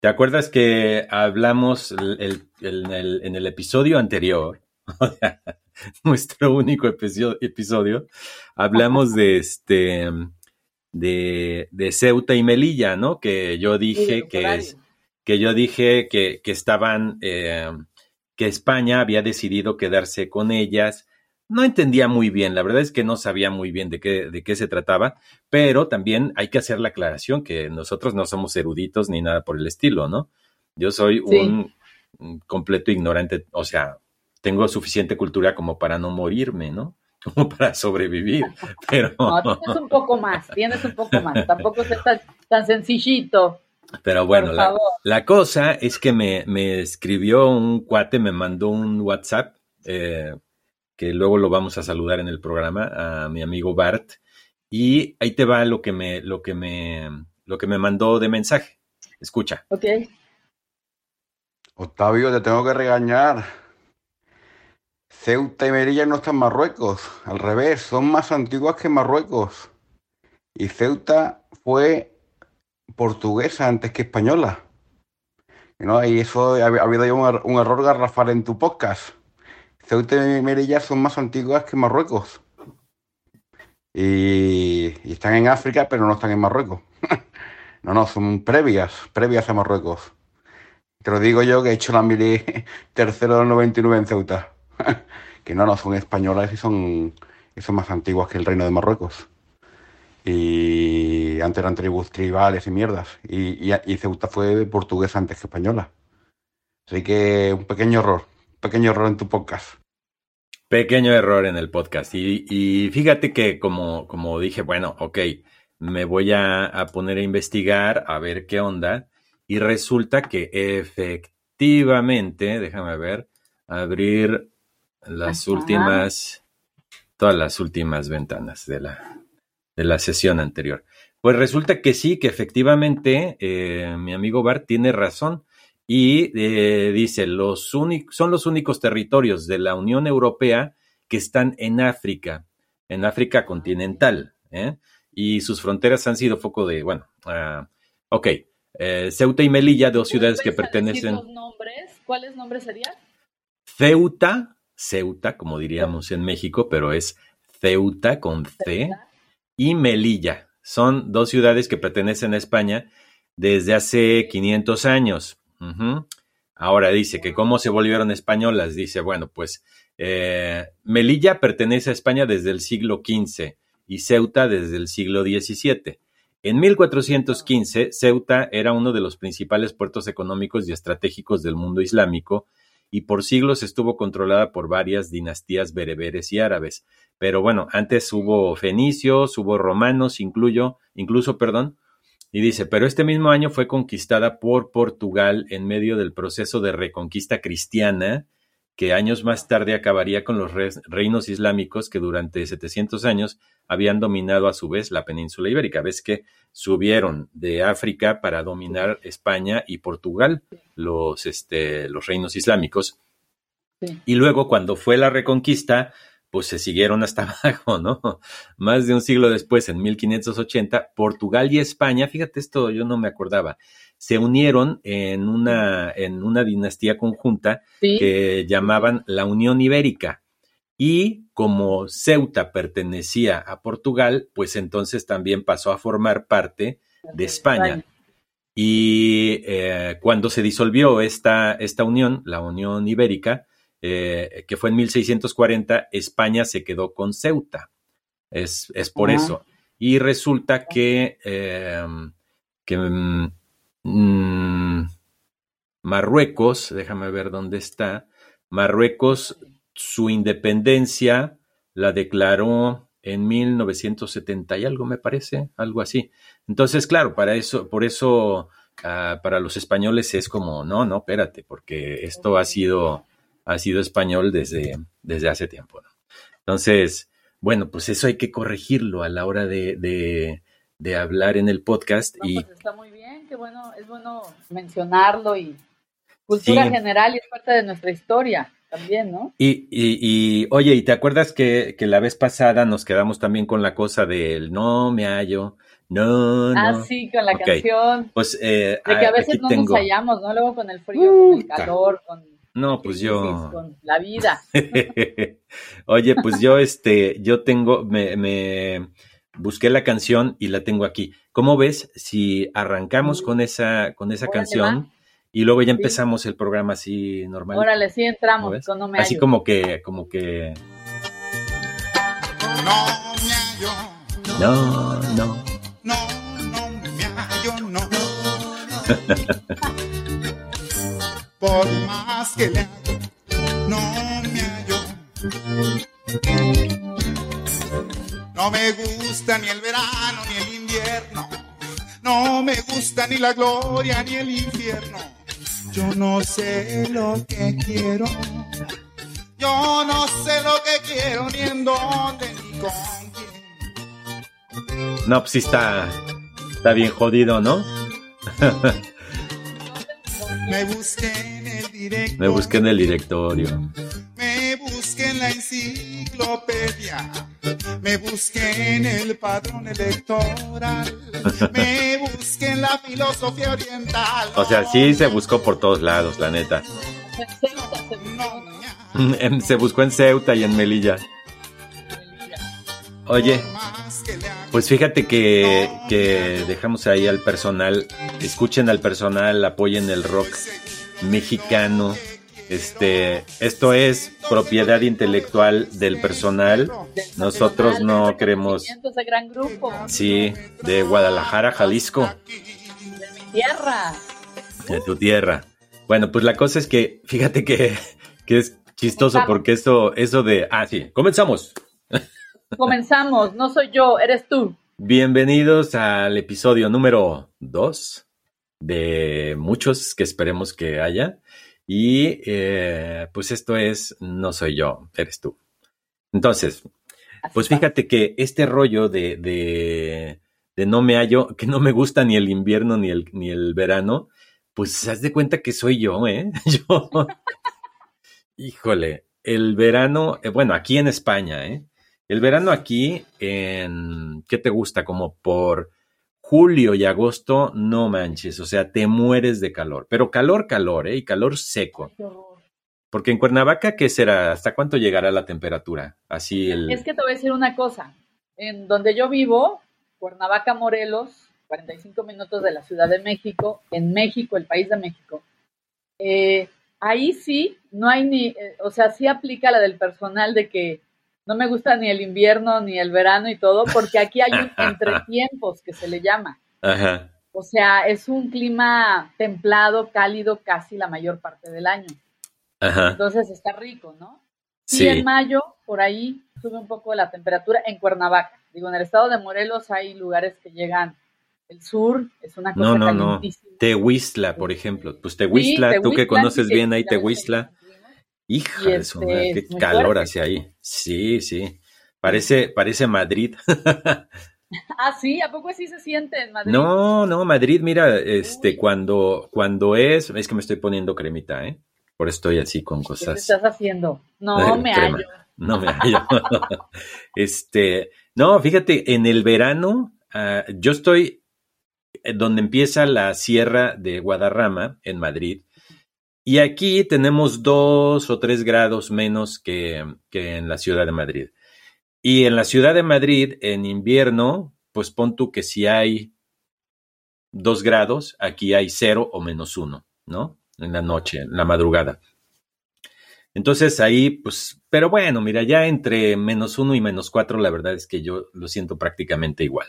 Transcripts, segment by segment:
¿Te acuerdas que hablamos en el episodio anterior? nuestro único episodio, hablamos de este de, Ceuta y Melilla, ¿no? Que yo dije que, es, que yo dije que, estaban, eh, que España había decidido quedarse con ellas. No entendía muy bien, la verdad es que no sabía muy bien de qué, de qué se trataba, pero también hay que hacer la aclaración que nosotros no somos eruditos ni nada por el estilo, ¿no? Yo soy un completo ignorante, o sea, tengo suficiente cultura como para no morirme, ¿no? Como para sobrevivir. Pero... No, tienes un poco más, tienes un poco más. Tampoco es tan, sencillito. Pero bueno, la, cosa es que me, me, escribió un cuate, me mandó un WhatsApp, eh, que luego lo vamos a saludar en el programa, a mi amigo Bart, y ahí te va lo que me, lo que me, lo que me mandó de mensaje. Escucha. Ok. Octavio, te tengo que regañar. Ceuta y Melilla no están en Marruecos, al revés, son más antiguas que Marruecos. Y Ceuta fue portuguesa antes que española. ¿No? Y eso ha, habido ya un, error garrafal en tu podcast. Ceuta y Melilla son más antiguas que Marruecos. Y, y, están en África, pero no están en Marruecos. no, no, son previas, previas a Marruecos. Te lo digo yo que he hecho la mili tercero del 99 en Ceuta. que no, no, son españolas y son, son más antiguas que el reino de Marruecos. Y antes eran tribus tribales y mierdas. Y, y, Ceuta fue portuguesa antes que española. Así que un pequeño error, pequeño error en tu podcast. Pequeño error en el podcast. Y, fíjate que como, como dije, bueno, ok, me voy a, a, poner a investigar, a ver qué onda. Y resulta que efectivamente, déjame ver, abrir las últimas, todas las últimas ventanas de la, de la sesión anterior. Pues resulta que sí, que efectivamente eh, mi amigo Bart tiene razón y eh, dice, los son los únicos territorios de la Unión Europea que están en África, en África continental, ¿eh? y sus fronteras han sido foco de, bueno, uh, ok, Ceuta y Melilla, dos ciudades que pertenecen... Los nombres? ¿Cuáles nombres serían? Ceuta Ceuta, como diríamos en México, pero es Ceuta con C, y Melilla. Son dos ciudades que pertenecen a España desde hace 500 años. Ahora dice que cómo se volvieron españolas. Dice, bueno, pues eh, Melilla pertenece a España desde el siglo XV y Ceuta desde el siglo XVII. En 1415, Ceuta era uno de los principales puertos económicos y estratégicos del mundo islámico y por siglos estuvo controlada por varias dinastías bereberes y árabes. Pero bueno, antes hubo fenicios, hubo romanos, incluyo, incluso, perdón, y dice, pero este mismo año fue conquistada por Portugal en medio del proceso de reconquista cristiana que años más tarde acabaría con los reinos islámicos que durante 700 años habían dominado a su vez la península ibérica. Ves que subieron de África para dominar España y Portugal, los, este, los reinos islámicos. Y luego, cuando fue la reconquista, pues se siguieron hasta abajo, ¿no? Más de un siglo después, en 1580, Portugal y España, fíjate esto, yo no me acordaba, se unieron en una, en una dinastía conjunta que llamaban la Unión Ibérica. Y como Ceuta pertenecía a Portugal, pues entonces también pasó a formar parte de España. Y eh, cuando se disolvió esta, esta unión, la Unión Ibérica, eh, que fue en 1640, España se quedó con Ceuta. Es, es por eso. Y resulta que, eh, que mm, Mm, Marruecos, déjame ver dónde está. Marruecos, su independencia la declaró en 1970 y algo, me parece, algo así. Entonces, claro, para eso, por eso, ah, para los españoles es como, no, no, espérate, porque esto ha sido, ha sido español desde, desde hace tiempo. Entonces, bueno, pues eso hay que corregirlo a la hora de, de, hablar en el podcast. y pues está muy que bueno, es bueno mencionarlo y cultura general y es parte de nuestra historia también, ¿no? Y, y, oye, ¿y te acuerdas que, que, la vez pasada nos quedamos también con la cosa del no me hallo, No, no. Ah, sí, con la canción. Pues eh, De que a a- veces no tengo. nos hallamos, ¿no? Luego con el frío, con el calor, con, No, pues yo. con la vida. Oye, pues yo, este, yo tengo, me, me busqué la canción y la tengo aquí. ¿Cómo ves si arrancamos con esa, con esa Órale, canción y luego ya Sí. empezamos el programa así normal? Órale, sí ¿Cómo entramos, ves? con no me Así hallo. como que, como que, No me hallo, no, no. no, no me hallo, no. Por más que le hago, no me hallo. No me gusta ni el verano ni el invierno. No me gusta ni la gloria ni el infierno. Yo no sé lo que quiero. Yo no sé lo que quiero ni en dónde ni con quién. No, pues sí está, está bien jodido, ¿no? Me busqué en el directo. Me busqué en el directorio. Me busqué en la enciclopedia. Me busqué en el padrón electoral. Me busqué en la filosofía oriental. O sea, sí se buscó por todos lados, la neta. Se buscó en Ceuta y en Melilla. Oye, pues fíjate que, que dejamos ahí al personal, escuchen al personal, apoyen el rock mexicano. Este, esto es propiedad intelectual del personal. Nosotros no queremos, sí, de Guadalajara, Jalisco, de mi tierra. de tu tierra. Bueno, pues la cosa es que, fíjate que, que es chistoso porque eso, eso de, ah, sí, comenzamos. Comenzamos, no soy yo, eres tú. Bienvenidos al episodio número 2 de muchos que esperemos que haya. Y eh, pues esto es No soy yo, eres tú. Entonces, pues fíjate que este rollo de, de, de no me hallo, que no me gusta ni el invierno ni el, ni el verano, pues haz de cuenta que soy yo, ¿eh? Yo, híjole, el verano, eh, bueno, aquí en España, ¿eh? El verano aquí, en, ¿qué te gusta? Como por julio y agosto, no manches, o sea, te mueres de calor, pero calor, calor, ¿eh? Y calor seco. Porque en Cuernavaca, ¿qué será? ¿Hasta cuánto llegará la temperatura? Así el... Es que te voy a decir una cosa. En donde yo vivo, Cuernavaca, Morelos, 45 minutos de la Ciudad de México, en México, el país de México. eh, ahí sí, no hay ni, eh, o sea, sí aplica la del personal de que no me gusta ni el invierno ni el verano y todo, porque aquí hay un entretiempos que se le llama. Ajá. O sea, es un clima templado, cálido casi la mayor parte del año. Ajá. Entonces está rico, ¿no? Sí, Sí. en mayo, por ahí sube un poco la temperatura en Cuernavaca. Digo, en el estado de Morelos hay lugares que llegan, el sur es una cosa No, no, no. Tehuistla, por ejemplo. Pues Tehuistla, Sí, tú que conoces sí, bien ahí Tehuistla. Hija de su este, madre, qué es muy calor fuerte. hacia ahí. Sí, sí. Parece, parece Madrid. Ah, sí, ¿a poco así se siente en Madrid? No, no, Madrid, mira, este, Uy. cuando, cuando es, es que me estoy poniendo cremita, ¿eh? Por eso estoy así con ¿Qué te cosas. estás haciendo? No, Eh, me crema. hallo. No me hallo. este, no, fíjate, en el verano, ah, yo estoy eh, donde empieza la sierra de Guadarrama, en Madrid, y aquí tenemos dos o tres grados menos que, que en la ciudad de Madrid. Y en la ciudad de Madrid, en invierno, pues pon tú que si hay dos grados, aquí hay cero o menos uno, ¿no? En la noche, en la madrugada. Entonces ahí, pues, pero bueno, mira, ya entre menos uno y menos cuatro, la verdad es que yo lo siento prácticamente igual.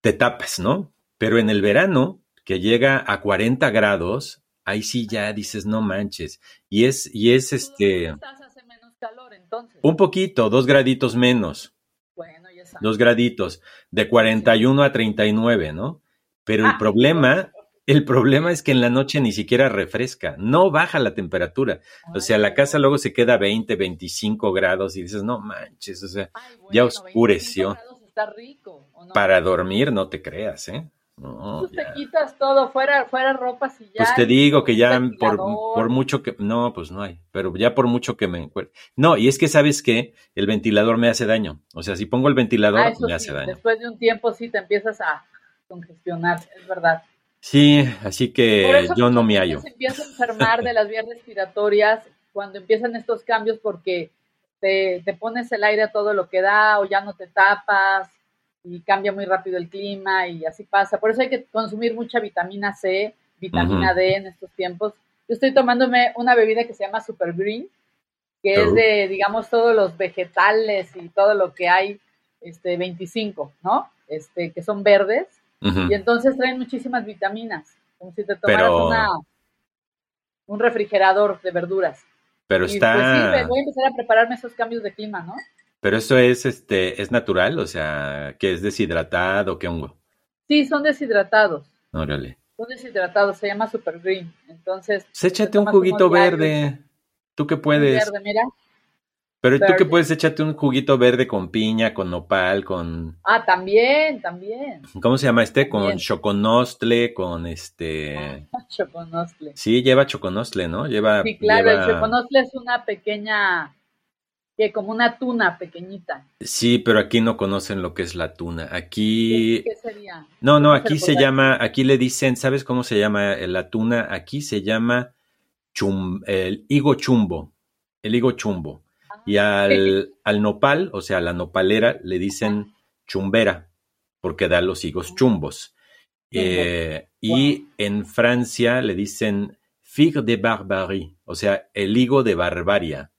Te tapas, ¿no? Pero en el verano, que llega a 40 grados, ahí sí ya dices, no manches. Y es, y es este, Estás hace menos calor, entonces. un poquito, dos graditos menos, Bueno, ya sabes. dos graditos, de 41 a 39, ¿no? Pero el Ah. problema, el problema es que en la noche ni siquiera refresca, no baja la temperatura. O sea, la casa luego se queda a 20, 25 grados y dices, no manches, o sea, Ay, bueno, ya oscureció. 25 grados Está rico, ¿o no? para dormir no te creas, ¿eh? No, Pues te quitas todo, fuera, fuera ropa si ya. Pues te digo que ya por, por mucho que... No, pues no hay, pero ya por mucho que me encuentre. No, y es que sabes que el ventilador me hace daño. O sea, si pongo el ventilador, Ah, me sí, hace daño. después de un tiempo sí te empiezas a congestionar, es verdad. Sí, así que yo no me hallo. Se empieza a enfermar de las vías respiratorias cuando empiezan estos cambios porque te, te pones el aire a todo lo que da o ya no te tapas y cambia muy rápido el clima y así pasa. Por eso hay que consumir mucha vitamina C, vitamina. D en estos tiempos. Yo estoy tomándome una bebida que se llama Super Green, que es de, digamos, todos los vegetales y todo lo que hay, este, 25, ¿no? Este, que son verdes. Y entonces traen muchísimas vitaminas, como si te tomaras Pero- una, un refrigerador de verduras. Pero Y, pues, está... sí, me voy a empezar a prepararme esos cambios de clima, ¿no? Pero esto es, este, es natural, o sea, que es deshidratado, ¿qué hongo? Sí, son deshidratados. Órale. Son deshidratados, se llama Super Green. Entonces, Pues échate te un juguito verde. Tú que puedes. verde, mira. Pero tú que puedes echarte un juguito verde con piña, con nopal, con... Ah, también, también. ¿Cómo se llama este? Con choconostle, con este... Choconostle. Sí, lleva choconostle, ¿no? Lleva... Sí, claro, lleva- el choconostle es una pequeña, que como una tuna pequeñita. Sí, pero aquí no conocen lo que es la tuna. ¿Qué, Aquí... qué sería? No, no, ¿Cómo aquí se llama, aquí le dicen, ¿sabes cómo se llama la tuna? Aquí se llama chum, el higo chumbo, el higo chumbo. Y al, al nopal, o sea, a la nopalera, le dicen chumbera, porque da los higos chumbos. Eh, y en Francia le dicen figue de barbarie, o sea, el higo de barbaria.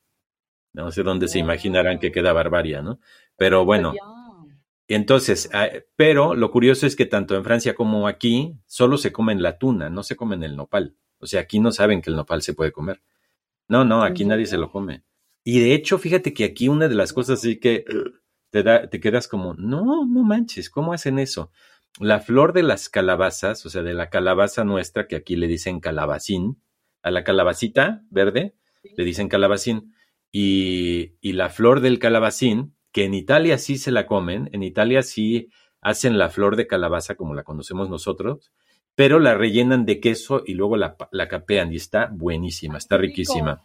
No sé dónde se Wow. imaginarán que queda barbaria, ¿no? Pero bueno, entonces, ah, pero lo curioso es que tanto en Francia como aquí solo se comen la tuna, no se comen el nopal. O sea, aquí no saben que el nopal se puede comer. No, no, aquí ¿En nadie se lo come. Y de hecho, fíjate que aquí una de las cosas sí que te, da, te quedas como, no, no manches, ¿cómo hacen eso? La flor de las calabazas, o sea, de la calabaza nuestra, que aquí le dicen calabacín, a la calabacita verde le dicen calabacín. Y, y la flor del calabacín, que en Italia sí se la comen, en Italia sí hacen la flor de calabaza como la conocemos nosotros, pero la rellenan de queso y luego la, la capean y está buenísima, está riquísima.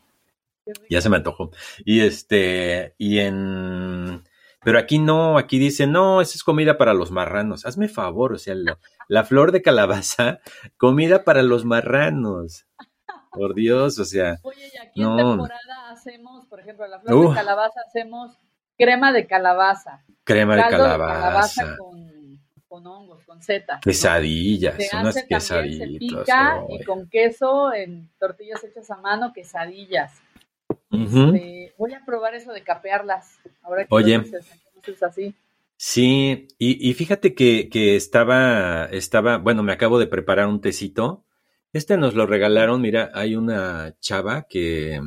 Ya se me antojó. Y este, y en, pero aquí no, aquí dicen, no, esa es comida para los marranos. Hazme favor, o sea, la, la flor de calabaza, comida para los marranos. Por Dios, o sea, Oye, y aquí No. en temporada hacemos, por ejemplo, la flor de calabaza hacemos crema de calabaza. crema de caldo calabaza. con, con hongos, con setas. Quesadillas, Se unas hace también, se quesaditas. pica y con queso en tortillas hechas a mano, quesadillas. Este, voy a probar eso de capearlas. Ahora que Oye. dices, entonces así. Sí, y, y fíjate que, que estaba, estaba, bueno, me acabo de preparar un tecito. Este nos lo regalaron, mira, hay una chava que,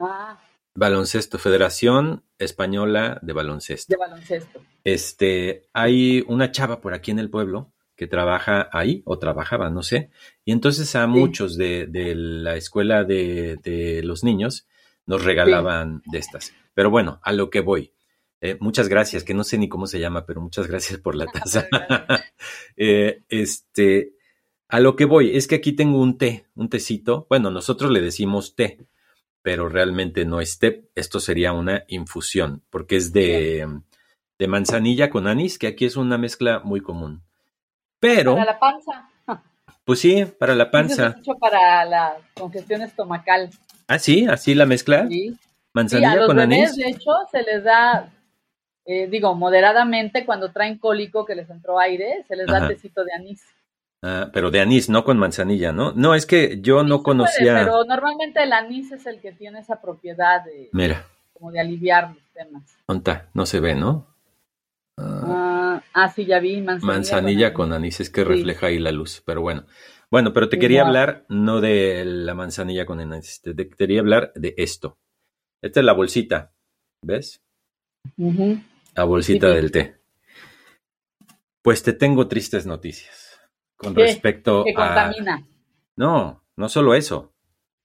Ah, baloncesto, Federación Española de Baloncesto. de baloncesto. Este, hay una chava por aquí en el pueblo que trabaja ahí, o trabajaba, no sé, y entonces a muchos de, de la escuela de, de los niños nos regalaban de estas. Pero bueno, a lo que voy. Eh, muchas gracias, que no sé ni cómo se llama, pero muchas gracias por la taza. Eh, este, a lo que voy es que aquí tengo un té, un tecito. Bueno, nosotros le decimos té, pero realmente no es té. Esto sería una infusión, porque es de, de manzanilla con anís, que aquí es una mezcla muy común. Pero, Para la panza. pues sí, para la panza. es mucho para la congestión estomacal. Ah, sí, así la mezcla. ¿sí? Sí, a Manzanilla los con bebés, anís. de hecho, se les da, eh, digo, moderadamente cuando traen cólico que les entró aire, se les da Ajá. tecito de anís. Ah, pero de anís, no con manzanilla, ¿no? No, es que yo no Sí se puede, conocía. pero normalmente el anís es el que tiene esa propiedad de, Mira, como de aliviar los temas. onta, no se ve, ¿no? Ah, Ah, ah, sí, ya vi manzanilla. manzanilla con anís. anís, es que Sí. refleja ahí la luz, pero bueno. Bueno, pero te quería no. hablar no de la manzanilla con anís, te, quería hablar de esto. Esta es la bolsita, ¿ves? La bolsita sí. del té. Pues te tengo tristes noticias con ¿Qué? respecto Que a... contamina. No, no solo eso,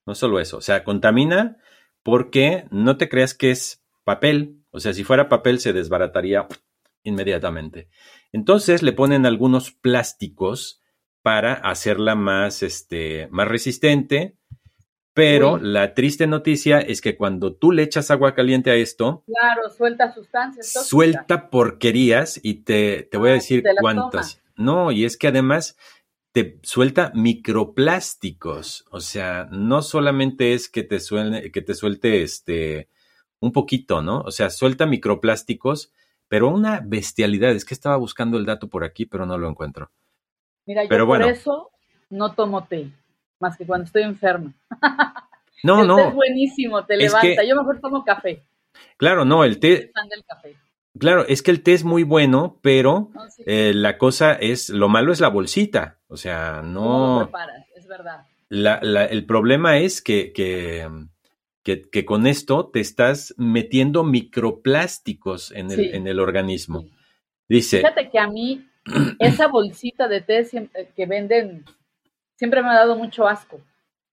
no solo eso. O sea, contamina porque no te creas que es papel. O sea, si fuera papel se desbarataría inmediatamente. Entonces le ponen algunos plásticos para hacerla más, este, más resistente. Pero la triste noticia es que cuando tú le echas agua caliente a esto, claro, suelta sustancias. Suelta porquerías y te, te voy a decir cuántas. No, y es que además te suelta microplásticos. O sea, no solamente es que te, suelte, que te suelte este un poquito, ¿no? O sea, suelta microplásticos, pero una bestialidad. Es que estaba buscando el dato por aquí, pero no lo encuentro. Mira, yo por eso no tomo té, más que cuando estoy enferma. No, el no. Té es buenísimo, te levanta. yo mejor tomo café. Claro, no, el té. Café. Claro, es que el té es muy bueno, pero eh, la cosa es, lo malo es la bolsita. O sea, no. No preparas, es verdad. La, la, el problema es que, que que, con esto te estás metiendo microplásticos en el, en el organismo. Dice. Fíjate que a mí esa bolsita de té que venden siempre me ha dado mucho asco.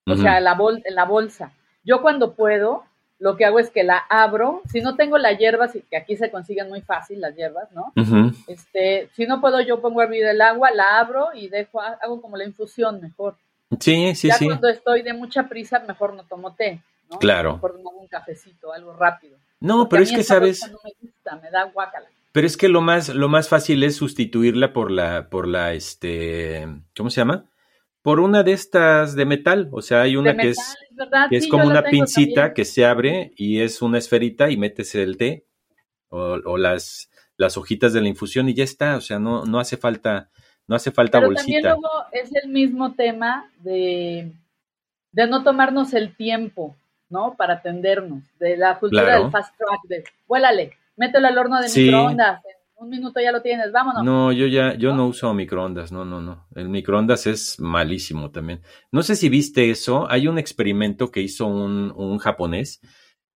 O sea, la, bol, la bolsa. Yo cuando puedo, lo que hago es que la abro. Si no tengo la hierba, que aquí se consiguen muy fácil las hierbas, ¿no? este, si no puedo, yo pongo a hervir el agua, la abro y dejo, hago como la infusión mejor. Sí, sí, sí. Ya cuando estoy de mucha prisa, mejor no tomo té. Claro. Por un cafecito, algo rápido. No, pero es que sabes. No me gusta, me da guacala. Pero es que lo más, lo más fácil es sustituirla por la, por la, este, ¿cómo se llama? Por una de estas de metal. O sea, hay una que es, es como una pincita que se abre y es una esferita y metes el té o, las, las hojitas de la infusión y ya está. O sea, no, no hace falta, no hace falta pero bolsita. También luego es el mismo tema de, de no tomarnos el tiempo. ¿no? Para atendernos, de la cultura del fast track, de vuélale, mételo al horno de microondas, en un minuto ya lo tienes, vámonos. No, yo ya, yo no, uso microondas, no, no, no. El microondas es malísimo también. No sé si viste eso, hay un experimento que hizo un, un japonés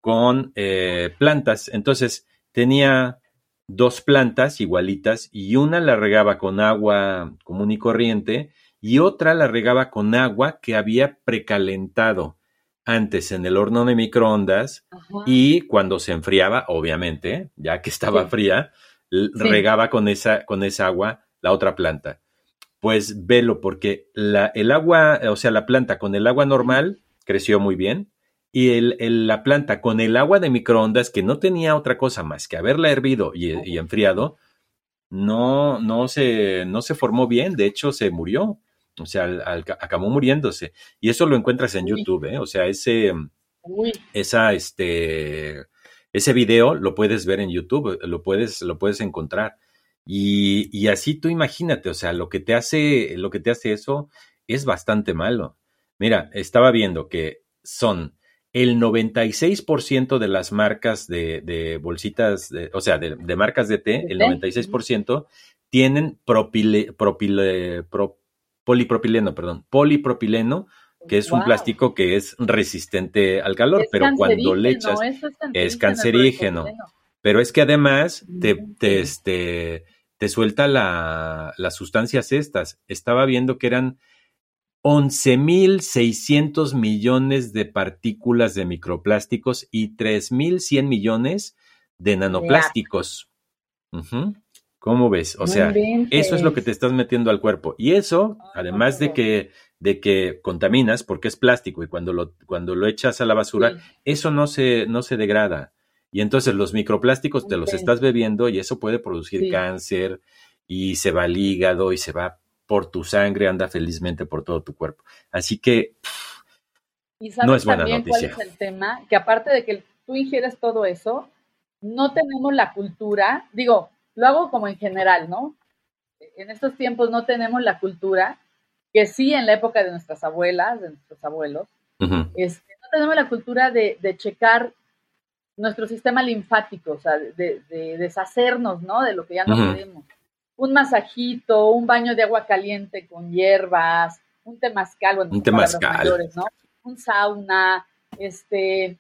con eh, plantas, entonces tenía dos plantas igualitas y una la regaba con agua común y corriente y otra la regaba con agua que había precalentado antes en el horno de microondas y cuando se enfriaba, obviamente, ya que estaba fría, regaba con esa, con esa agua la otra planta. Pues velo, porque la, el agua, o sea, la planta con el agua normal creció muy bien y el, la planta con el agua de microondas, que no tenía otra cosa más que haberla hervido y, enfriado, no, no, se, no se formó bien, de hecho se murió. O sea, acabó muriéndose. Y eso lo encuentras en YouTube, ¿eh? O sea, ese, esa, este, ese video lo puedes ver en YouTube, lo puedes, lo puedes encontrar. Y, y, así tú imagínate, o sea, lo que te hace, lo que te hace eso es bastante malo. Mira, estaba viendo que son el 96% de las marcas de, de bolsitas, o sea, de, marcas de té, el 96% tienen propile, propile, polipropileno, perdón, polipropileno, que es un plástico que es resistente al calor, pero cuando le echas es cancerígeno. pero es que además te, te, este, te suelta la, las sustancias estas. Estaba viendo que eran 11.600 millones de partículas de microplásticos y 3.100 millones de nanoplásticos. ¿Cómo ves? O sea, eso es lo que te estás metiendo al cuerpo. Y eso, además de que, de que contaminas, porque es plástico y cuando lo, cuando lo echas a la basura, eso no se, no se degrada. Y entonces los microplásticos te los estás bebiendo y eso puede producir cáncer y se va al hígado y se va por tu sangre, anda felizmente por todo tu cuerpo. Así que no es buena noticia. Cuál es el tema? Que aparte de que tú ingieres todo eso, no tenemos la cultura, digo, lo hago como en general, ¿no? En estos tiempos no tenemos la cultura que sí en la época de nuestras abuelas, de nuestros abuelos, este, no tenemos la cultura de, checar nuestro sistema linfático, o sea, de, deshacernos, ¿no? De lo que ya no queremos. Un masajito, un baño de agua caliente con hierbas, un temazcal, bueno, un temazcal. ¿no? Un sauna, este,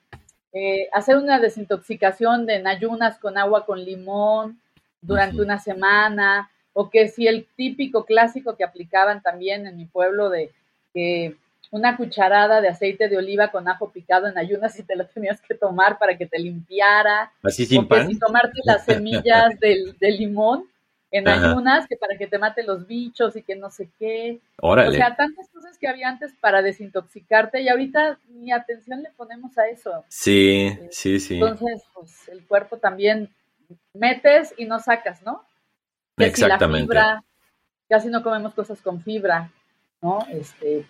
eh, hacer una desintoxicación de ayunas con agua con limón, durante una semana, o que si el típico clásico que aplicaban también en mi pueblo de que una cucharada de aceite de oliva con ajo picado en ayunas y te lo tenías que tomar para que te limpiara. Así sin o que pan. si tomarte las semillas del, del limón en Ajá. ayunas, que para que te mate los bichos y que no sé qué. Órale. O sea, tantas cosas que había antes para desintoxicarte y ahorita ni atención le ponemos a eso. sí, sí, sí. Entonces, pues el cuerpo también metes y no sacas, ¿no? Que si la Exactamente. fibra, casi no comemos cosas con fibra, ¿no? Este,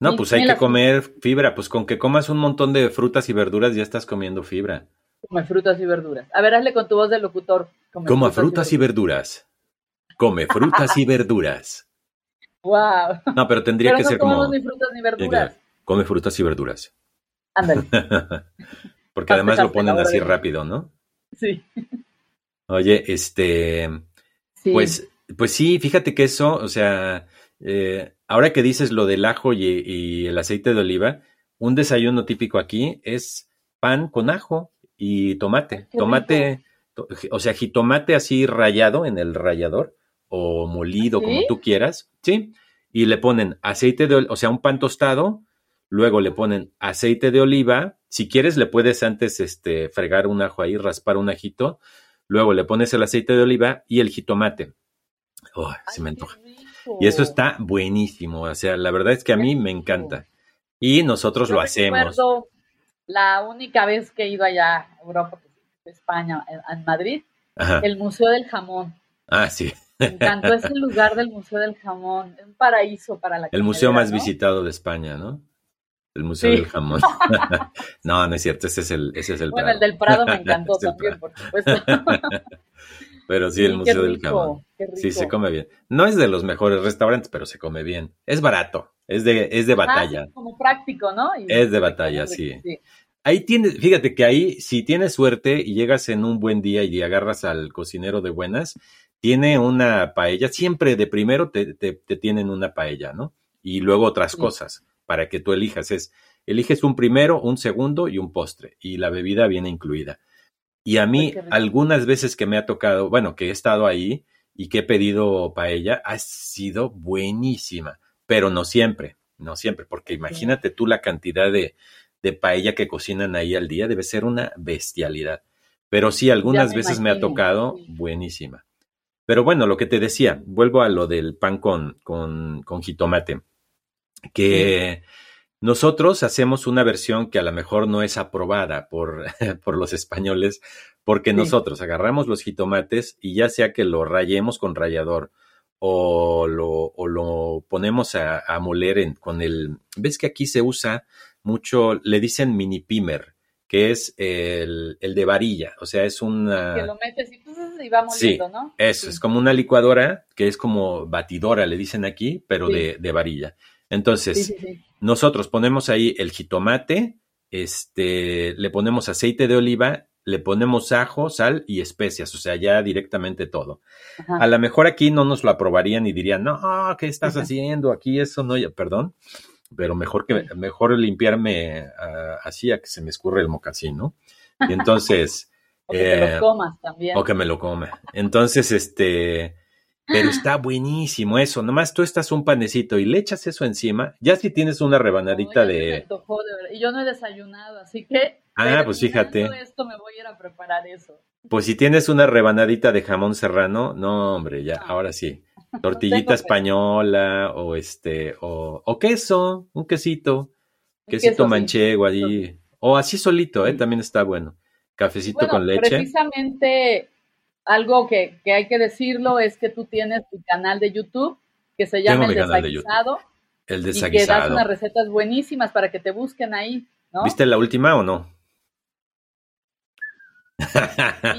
No, ni- pues hay ni que comer fibra. Pues con que comas un montón de frutas y verduras ya estás comiendo fibra. come frutas y verduras. A ver, hazle con tu voz de locutor. come Coma frutas y verduras. Come frutas y verduras. Wow. No, pero tendría Pero que no ser comemos como... ni frutas ni tiene que verduras. Come frutas y verduras. Ándale, Porque además lo ponen así rápido, ¿no? Sí. Oye, este... sí. Pues, pues sí, fíjate que eso, o sea, eh, ahora que dices lo del ajo y, y el aceite de oliva, un desayuno típico aquí es pan con ajo y tomate. Tomate, to- o sea, jitomate así rallado en el rallador o molido, ¿Sí? como tú quieras, ¿sí? Y le ponen aceite de, o sea, un pan tostado, luego le ponen aceite de oliva, si quieres le puedes antes este fregar un ajo ahí, raspar un ajito, luego le pones el aceite de oliva y el jitomate. Oh, Ay, se me antoja. Y eso está buenísimo, o sea, la verdad es que a mí me encanta. Y nosotros Yo lo hacemos. La única vez que he ido allá a Europa, que es España, en, Madrid, Ajá. el Museo del Jamón. Ah, sí. Me encantó ese lugar del Museo del Jamón. Un paraíso para la El museo más ¿no? visitado de España, ¿no? El Museo Sí. del Jamón. no, no es cierto, ese es el, ese es el Bueno, Prado. el del Prado me encantó Es el también, por supuesto. Pero sí, el Museo del rico, Jamón. qué rico. Sí, se come bien. No es de los mejores restaurantes, pero se come bien. Es barato, es de, es de Ah, batalla. sí, como práctico, ¿no? Y- Es de batalla, sí. Ahí tienes, fíjate que ahí, si tienes suerte y llegas en un buen día y agarras al cocinero de buenas, tiene una paella, siempre de primero te, te- te tienen una paella, ¿no? Y luego otras cosas para que tú elijas. Es, eliges un primero, un segundo y un postre, y la bebida viene incluida. Y a mí, algunas veces que me ha tocado, bueno, que he estado ahí y que he pedido paella, ha sido buenísima, pero no siempre, no siempre, porque imagínate tú la cantidad de, de paella que cocinan ahí al día, debe ser una bestialidad. Pero sí, algunas me veces me ha tocado buenísima. Pero bueno, lo que te decía, vuelvo a lo del pan con, con, con jitomate, que nosotros hacemos una versión que a lo mejor no es aprobada por, por los españoles, porque Sí. nosotros agarramos los jitomates y ya sea que lo rayemos con rallador o lo, o lo ponemos a, a moler en- con el... ¿Ves que aquí se usa mucho, le dicen mini pimer, que es el, el de varilla, o sea, es una... Que lo metes y, pues, y va Sí, moliendo, ¿no? Eso, Sí. es como una licuadora que es como batidora, le dicen aquí, pero Sí. de, de varilla. Entonces, Sí, sí, sí. nosotros ponemos ahí el jitomate, este, le ponemos aceite de oliva, le ponemos ajo, sal y especias, o sea, ya directamente todo. Ajá. A lo mejor aquí no nos lo aprobarían y dirían, no, ¿qué estás Ajá. haciendo? Aquí eso no, ya- perdón, pero mejor que mejor limpiarme ah, así a que se me escurre el mocasín, ¿no? Y entonces, O que te eh, lo comas también. o que me lo coma. Entonces, este, pero está buenísimo eso. Nomás tú estás un panecito y le echas eso encima. Ya si tienes una rebanadita de, antojó, de verdad. Y yo no he desayunado, así que. Ah, pues fíjate. esto me voy a ir a preparar eso. pues si tienes una rebanadita de jamón serrano, no, hombre, ya, Ah. ahora sí. Tortillita española o este, o, o queso, un quesito, quesito queso, sí. manchego allí. O así solito, ¿eh? También está bueno. Cafecito Bueno, con leche. precisamente algo que, que hay que decirlo es que tú tienes tu canal de YouTube que se llama Tengo El de. Desaguisado El y que das desaguisado. unas recetas buenísimas para que te busquen ahí, ¿no? ¿Viste la última o no?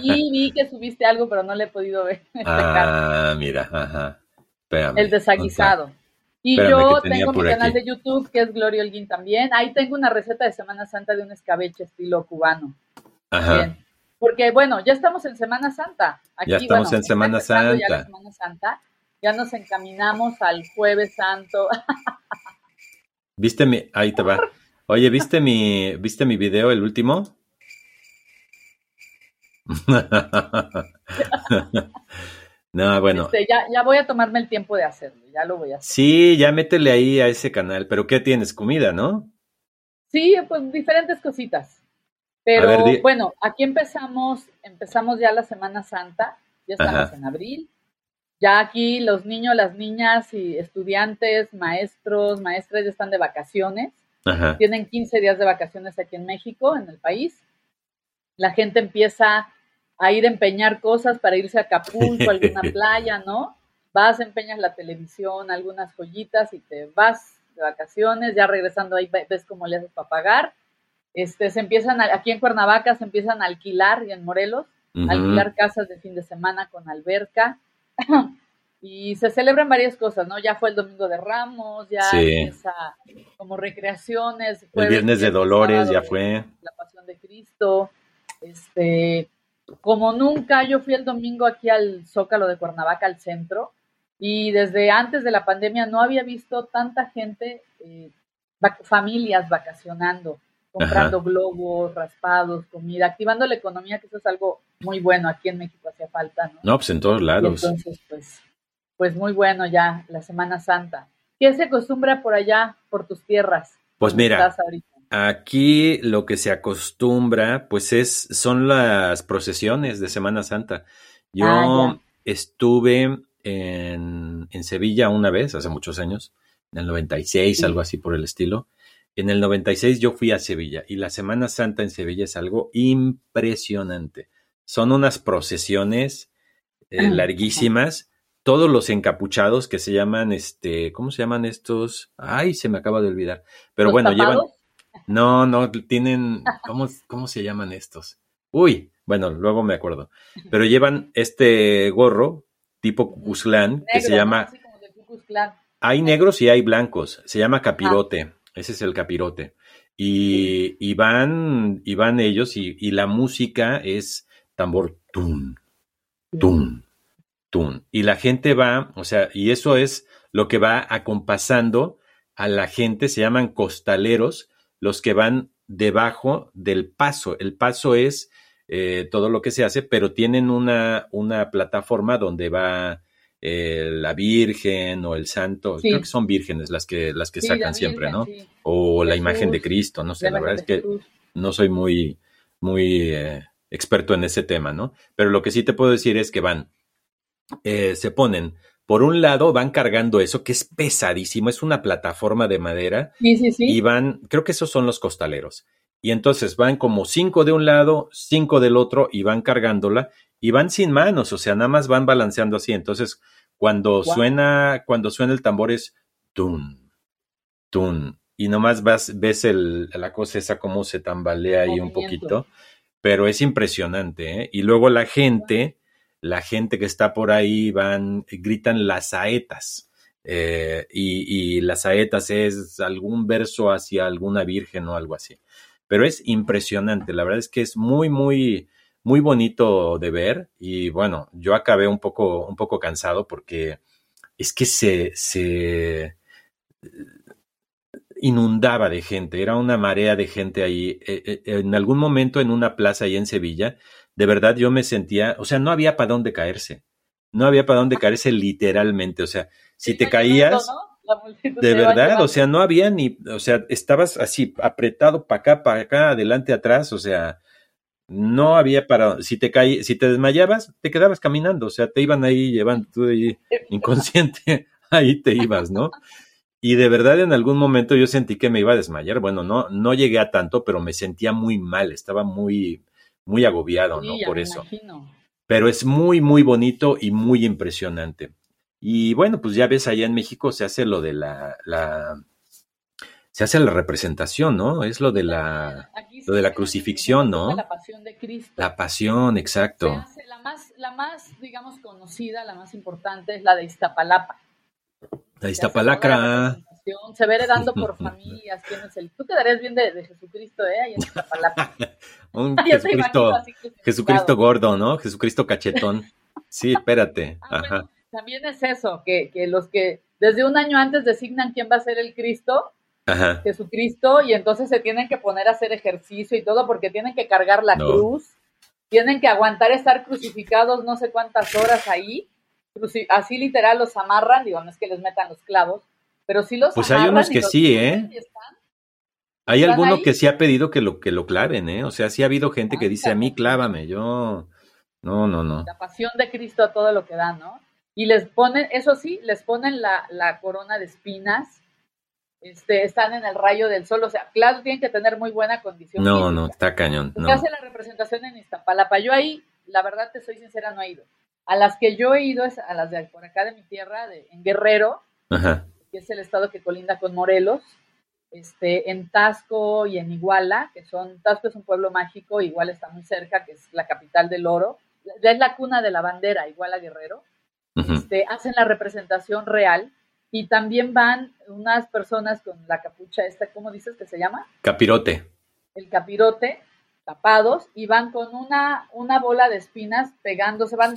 Y vi que subiste algo, pero no le he podido ver. checar. Ah, mira, ajá. Espérame. el desaguisado. Y yo tengo mi canal aquí. de YouTube que es Gloria Holguín también. Ahí tengo una receta de Semana Santa de un escabeche estilo cubano. Ajá. Bien. Porque bueno, ya estamos en Semana Santa. Aquí, Ya estamos bueno, en Semana ya Santa. la Semana Santa. Ya nos encaminamos al Jueves Santo. ¿Viste mi, ahí te va. Oye, ¿viste mi, viste mi video, el último? No, bueno. Este, ya, ya voy a tomarme el tiempo de hacerlo, ya lo voy a hacer. Sí, ya métele ahí a ese canal. Pero ¿qué tienes? Comida, ¿no? Sí, pues diferentes cositas. Pero ver, di- bueno, aquí empezamos, empezamos ya la Semana Santa, ya estamos Ajá. en abril. Ya aquí los niños, las niñas y estudiantes, maestros, maestras ya están de vacaciones. Ajá. Tienen 15 días de vacaciones aquí en México, en el país. La gente empieza a ir a empeñar cosas para irse a Acapulco, a alguna playa, ¿no? Vas, empeñas la televisión, algunas joyitas y te vas de vacaciones, ya regresando ahí ve- ves cómo le haces para pagar. Este, se empiezan, a- aquí en Cuernavaca se empiezan a alquilar y en Morelos, Ujú. alquilar casas de fin de semana con alberca. y se celebran varias cosas, ¿no? Ya fue el Domingo de Ramos, ya Sí. empieza como recreaciones. El Viernes de Dolores ya fue. La Pasión de Cristo. Este, como nunca, yo fui el domingo aquí al Zócalo de Cuernavaca, al centro, y desde antes de la pandemia no había visto tanta gente, eh, vac- familias vacacionando, comprando globos, raspados, comida, activando la economía, que eso es algo muy bueno. Aquí en México hacía falta, ¿no? No, pues en todos Y lados. entonces, pues, pues muy bueno ya la Semana Santa. ¿Qué se acostumbra por allá, por tus tierras? Pues ¿Dónde mira? Aquí lo que se acostumbra, pues es, son las procesiones de Semana Santa. Yo Ah, estuve en, en Sevilla una vez, hace muchos años, en el 96, Sí. algo así por el estilo. En el 96 yo fui a Sevilla y la Semana Santa en Sevilla es algo impresionante. Son unas procesiones eh, larguísimas, todos los encapuchados que se llaman, este, ¿cómo se llaman estos? Ay, se me acaba de olvidar. Pero ¿Los bueno, llevan, no, no, tienen, ¿cómo, cómo se llaman estos? Uy, bueno, luego me acuerdo. Pero llevan este gorro tipo Cucuzlán que se llama, hay negros y hay blancos, se llama capirote, ese es el capirote. Y, y van, y van ellos y, y la música es tambor tum, tum, tum. Y la gente va, o sea, y eso es lo que va acompasando a la gente, se llaman costaleros, los que van debajo del paso. El paso es eh, todo lo que se hace, pero tienen una, una plataforma donde va eh, la Virgen o el Santo, Sí. creo que son vírgenes las que, las que Sí, sacan la siempre, ¿no? sí. O la imagen de Cristo, no sé, la verdad es que Jesús. no soy muy, muy eh, experto en ese tema, ¿no? Pero lo que sí te puedo decir es que van, eh, se ponen, por un lado van cargando eso, que es pesadísimo, es una plataforma de madera, Sí, sí, sí. y van, creo que esos son los costaleros. Y entonces van como cinco de un lado, cinco del otro, y van cargándola, y van sin manos, o sea, nada más van balanceando así. Entonces, cuando suena, cuando suena el tambor es tun, tun, y nomás vas, ves el, la cosa esa como se tambalea ahí un poquito, pero es impresionante, ¿eh? Y luego la gente, la gente que está por ahí van, gritan las saetas. eh, y, y las saetas es algún verso hacia alguna virgen o algo así. Pero es impresionante, la verdad es que es muy, muy, muy bonito de ver. Y bueno, yo acabé un poco, un poco cansado porque es que se, se inundaba de gente, era una marea de gente ahí. Eh, eh, En algún momento en una plaza ahí en Sevilla, de verdad yo me sentía, o sea, no había para dónde caerse, no había para dónde caerse literalmente, o sea, si te caías, de verdad, o sea, no había ni, o sea, estabas así apretado para acá, para acá, adelante, atrás, o sea, no había para, si te caí, si te desmayabas, te quedabas caminando, o sea, te iban ahí llevando tú de ahí inconsciente, ahí te ibas, ¿no? Y de verdad en algún momento yo sentí que me iba a desmayar. Bueno, no, no llegué a tanto, pero me sentía muy mal, estaba muy, muy agobiado, ¿no? Sí, Por eso. imagino. Pero es muy, muy bonito y muy impresionante. Y bueno, pues ya ves, allá en México se hace lo de la, la se hace la representación, ¿no? Es lo de la, Aquí lo de la crucifixión, ¿no? La pasión de Cristo. la pasión, exacto. hace- la más, la más, digamos, conocida, la más importante es la de Iztapalapa. La Iztapalacra. la Se ve heredando por familias. ¿Quién es el? Tú quedarías bien de, de Jesucristo, ¿eh? Ahí en Iztapalapa. Un Jesucristo. Jesucristo gordo, ¿no? Jesucristo cachetón. Sí, espérate. Ah, Ajá. bueno, también es eso, que, que los que desde un año antes designan quién va a ser el Cristo, Ajá. Jesucristo, y entonces se tienen que poner a hacer ejercicio y todo porque tienen que cargar la No. cruz, tienen que aguantar estar crucificados no sé cuántas horas ahí, así literal los amarran, digo, no es que les metan los clavos, pero sí los Pues hay unos que sí, ¿eh? Hay alguno que sí ha pedido que lo, que lo claven, ¿eh? O sea, sí ha habido gente que dice, a mí clávame, yo... No, no, no. La pasión de Cristo a todo lo que da, ¿no? Y les ponen, eso sí, les ponen la, la corona de espinas, este, están en el rayo del sol, o sea, claro, tienen que tener muy buena condición. No, no, está cañón. No. hace la representación en Iztapalapa. Yo ahí, la verdad te soy sincera, no he ido. A las que yo he ido es a las de por acá de mi tierra, de, en Guerrero, que es el estado que colinda con Morelos, este, en Tasco y en Iguala, que son, Tasco es un pueblo mágico, Iguala está muy cerca, que es la capital del oro, es la cuna de la bandera, Iguala Guerrero, este, hacen la representación real y también van unas personas con la capucha esta, ¿cómo dices que se llama? Capirote. El capirote, tapados, y van con una, una bola de espinas pegándose, van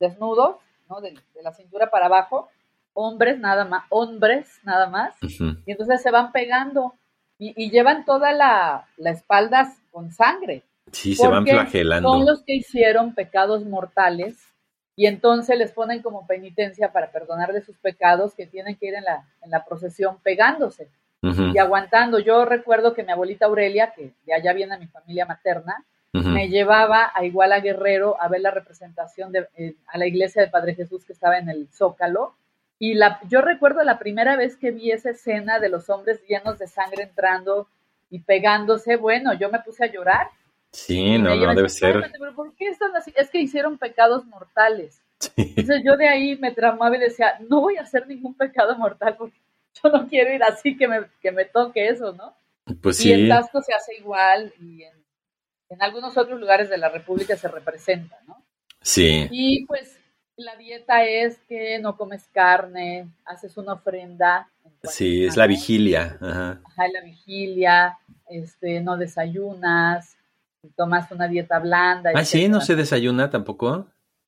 desnudos, ¿no? De, la cintura para abajo, hombres nada más, hombres nada más, y entonces se van pegando y, llevan toda la, la, espalda con sangre. Sí, se van flagelando. Son los que hicieron pecados mortales y entonces les ponen como penitencia para perdonarle sus pecados que tienen que ir en la, en la procesión pegándose y aguantando. Yo recuerdo que mi abuelita Aurelia, que de allá viene mi familia materna, me llevaba a Iguala Guerrero a ver la representación de, eh, a la iglesia de Padre Jesús que estaba en el Zócalo. Y la, yo recuerdo la primera vez que vi esa escena de los hombres llenos de sangre entrando y pegándose, bueno, yo me puse a llorar. Sí, no, no debe ser. ¿Por qué están así? Es que hicieron pecados mortales. Entonces yo de ahí me tramaba y decía, no voy a hacer ningún pecado mortal porque yo no quiero ir así que me, que me toque eso, ¿no? Pues sí. Y en Tasco se hace igual y en en algunos otros lugares de la República se representa, ¿no? Sí. Y pues la dieta es que no comes carne, haces una ofrenda. Sí, es la vigilia. Ajá. Ajá, la vigilia, este, no desayunas, tomas una dieta blanda. Ah, sí, no se desayuna tampoco.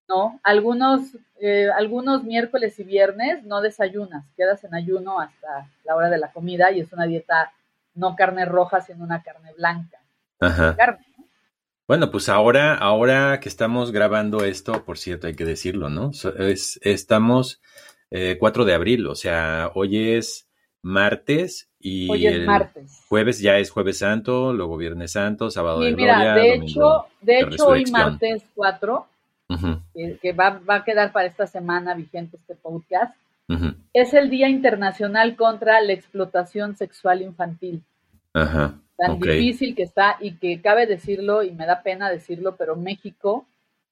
No, algunos, eh, algunos miércoles y viernes no desayunas, quedas en ayuno hasta la hora de la comida y es una dieta no carne roja, sino una carne blanca. Ajá. Carne. Bueno, pues ahora, ahora que estamos grabando esto, por cierto, hay que decirlo, ¿no? Es, estamos 4 eh, de abril, o sea, hoy es martes y hoy es martes. jueves ya es jueves santo, luego viernes santo, sábado de mira, gloria, de hecho, de, hecho hoy martes 4, que, va, va, a quedar para esta semana vigente este podcast, es el Día Internacional contra la Explotación Sexual Infantil. Ajá tan difícil que está y que cabe decirlo y me da pena decirlo, pero México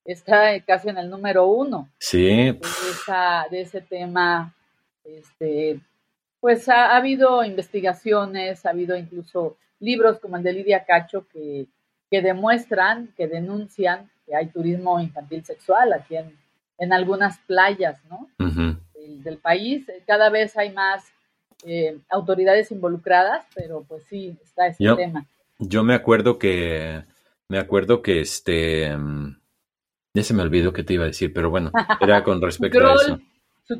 está casi en el número uno. Sí. De, de ese tema, este, pues ha, habido investigaciones, ha habido incluso libros como el de Lidia Cacho que, que demuestran, que denuncian que hay turismo infantil sexual aquí en, en algunas playas, ¿no? del país. Cada vez hay más eh, autoridades involucradas, pero pues sí, está ese tema. Yo me acuerdo que, me acuerdo que este, mm, ya se me olvidó que te iba a decir, pero bueno, era con respecto a eso. Su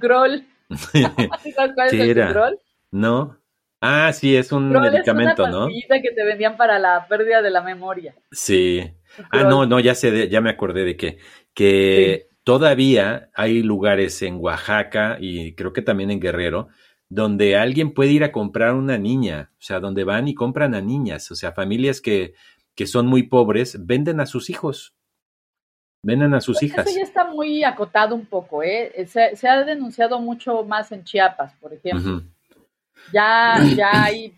cuál es el No. Ah, sí, es un medicamento, ¿no? que te vendían para la pérdida de la memoria. Sí. Ah, no, no, ya sé, ya me acordé de que, que todavía hay lugares en Oaxaca y creo que también en Guerrero donde alguien puede ir a comprar una niña, o sea, donde van y compran a niñas, o sea, familias que, que son muy pobres, venden a sus hijos, venden a sus pues hijas. Eso ya está muy acotado un poco, ¿eh? Se, ha denunciado mucho más en Chiapas, por ejemplo. Ya, ya hay,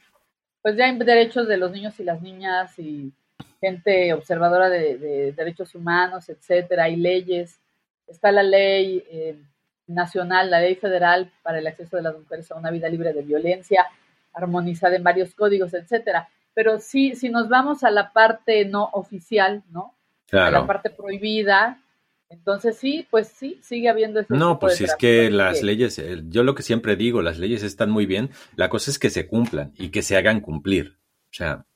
pues ya hay derechos de los niños y las niñas y gente observadora de, derechos humanos, etcétera, hay leyes, está la ley eh, nacional, la ley federal para el acceso de las mujeres a una vida libre de violencia, armonizada en varios códigos, etcétera. Pero sí, si nos vamos a la parte no oficial, ¿no? A la parte prohibida, entonces sí, pues sí, sigue habiendo ese No, pues si es que las leyes, yo lo que siempre digo, las leyes están muy bien, la cosa es que se cumplan y que se hagan cumplir. O sea,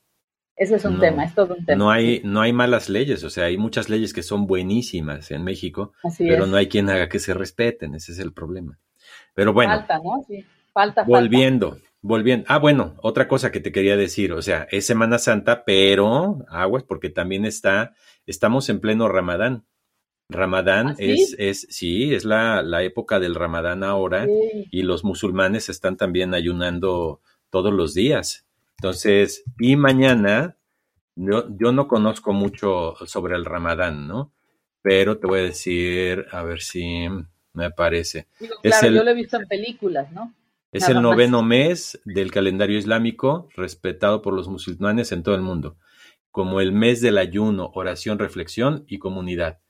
ese es un tema, es todo un tema. No hay, no hay malas leyes, o sea, hay muchas leyes que son buenísimas en México, pero no hay quien haga que se respeten, ese es el problema. Pero bueno. Falta, ¿no? Sí, falta. Volviendo, volviendo. Ah, bueno, otra cosa que te quería decir, o sea, es Semana Santa, pero aguas, porque también está, estamos en pleno Ramadán. Ramadán ¿Ah, sí? es, es, sí, es la, la época del Ramadán ahora Sí. y los musulmanes están también ayunando todos los días. Entonces, y mañana, yo, yo no conozco mucho sobre el Ramadán, ¿no? Pero te voy a decir, a ver si me. Digo, Es claro, el- yo lo he visto en películas, ¿no? Es el noveno mes del calendario islámico, respetado por los musulmanes en todo el mundo, como el mes del ayuno, oración, reflexión y comunidad.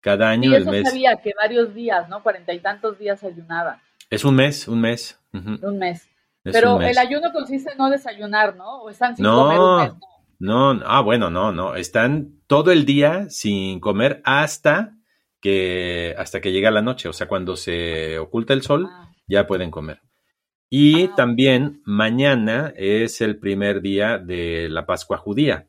Cada año Sí, el mes sabía que varios días, ¿no? Cuarenta y tantos días ayunaba, es un mes, un mes. un mes. es Pero un mes. el ayuno consiste en no desayunar, ¿no? O están sin No. comer un mes, ¿no? No, ah, bueno, no, no. Están todo el día sin comer hasta que hasta que llega la noche. O sea, cuando se oculta el sol, Ah, ya pueden comer. Y también mañana es el primer día de la Pascua judía,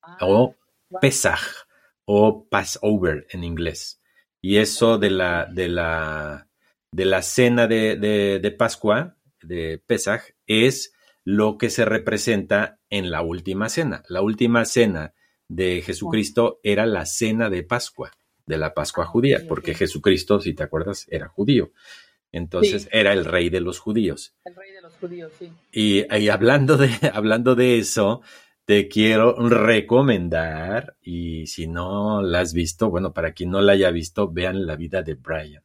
ah, o. Pesach, o Passover en inglés. Y eso de la, de la, de la cena de, de, de Pascua, de Pesach, es lo que se representa en la última cena. La última cena de Jesucristo era la cena de Pascua, de la Pascua Ah, judía, porque. Jesucristo, si te acuerdas, era judío. Entonces Sí. era el rey de los judíos. El rey de los judíos, sí. Y, y hablando, de, hablando de eso, te quiero recomendar, y si no la has visto, bueno, para quien no la haya visto, vean la vida de Brian.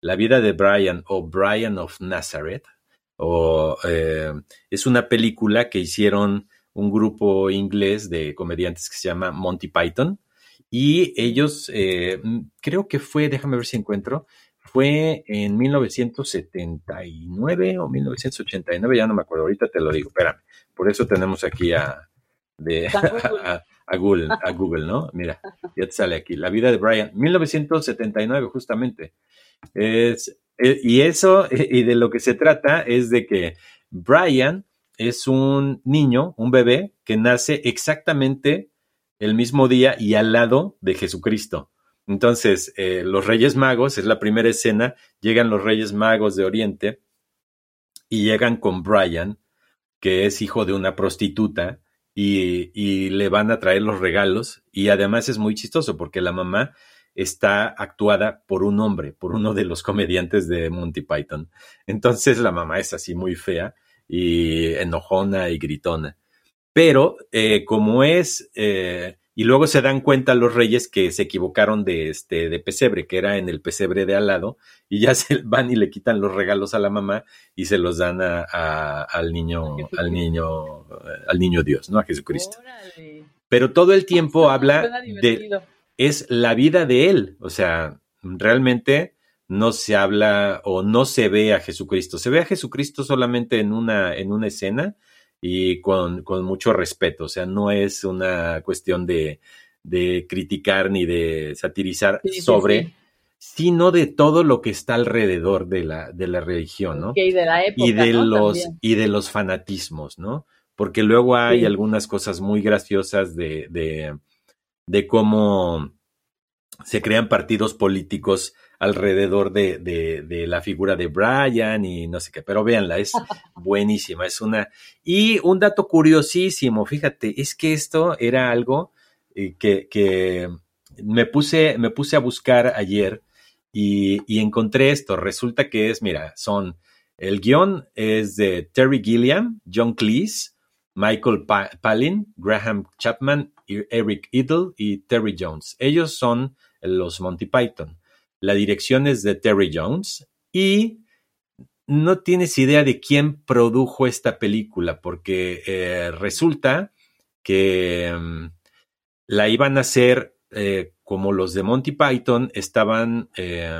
La vida de Brian o Brian of Nazareth, o, eh, es una película que hicieron un grupo inglés de comediantes que se llama Monty Python, y ellos, eh, creo que fue, déjame ver si encuentro, fue en 1979 o 1989, ya no me acuerdo, ahorita te lo digo, espérame. Por eso tenemos aquí a, de, a, a Google, a Google, ¿no? Mira, ya te sale aquí, la vida de Brian, 1979 justamente. Es, eh, y eso, y de lo que se trata es de que Brian es un niño, un bebé, que nace exactamente el mismo día y al lado de Jesucristo. Entonces, eh, los Reyes Magos, es la primera escena, llegan los Reyes Magos de Oriente y llegan con Brian, que es hijo de una prostituta, y, y le van a traer los regalos. Y además es muy chistoso porque la mamá está actuada por un hombre, por uno de los comediantes de Monty Python. Entonces la mamá es así muy fea y enojona y gritona. Pero eh, como es, eh, y luego se dan cuenta los reyes que se equivocaron de este de pesebre, que era en el pesebre de al lado, y ya se van y le quitan los regalos a la mamá y se los dan a, a, al niño, al niño, al niño Dios, ¿no? A Jesucristo. Órale. Pero todo el tiempo habla de, es la vida de él. O sea, realmente no se habla o no se ve a Jesucristo. Se ve a Jesucristo solamente en una, en una escena y con, con mucho respeto. O sea, no es una cuestión de, de criticar ni de satirizar Sí, sobre, sí. sino de todo lo que está alrededor de la, de la religión, ¿no? Ok, de la época, y de ¿no? los También. y de los fanatismos, ¿no? Porque luego hay algunas cosas muy graciosas de, de, de cómo se crean partidos políticos alrededor de, de, de la figura de Brian y no sé qué, pero véanla, es buenísima, es una... Y un dato curiosísimo, fíjate, es que esto era algo eh, que, que me, puse, me puse a buscar ayer y, y encontré esto, resulta que es, mira, son, el guion es de Terry Gilliam, John Cleese, Michael Pa- Palin, Graham Chapman, Eric Idle y Terry Jones. Ellos son los Monty Python. La dirección es de Terry Jones y no tienes idea de quién produjo esta película porque eh, resulta que mm, la iban a hacer eh, como los de Monty Python estaban eh,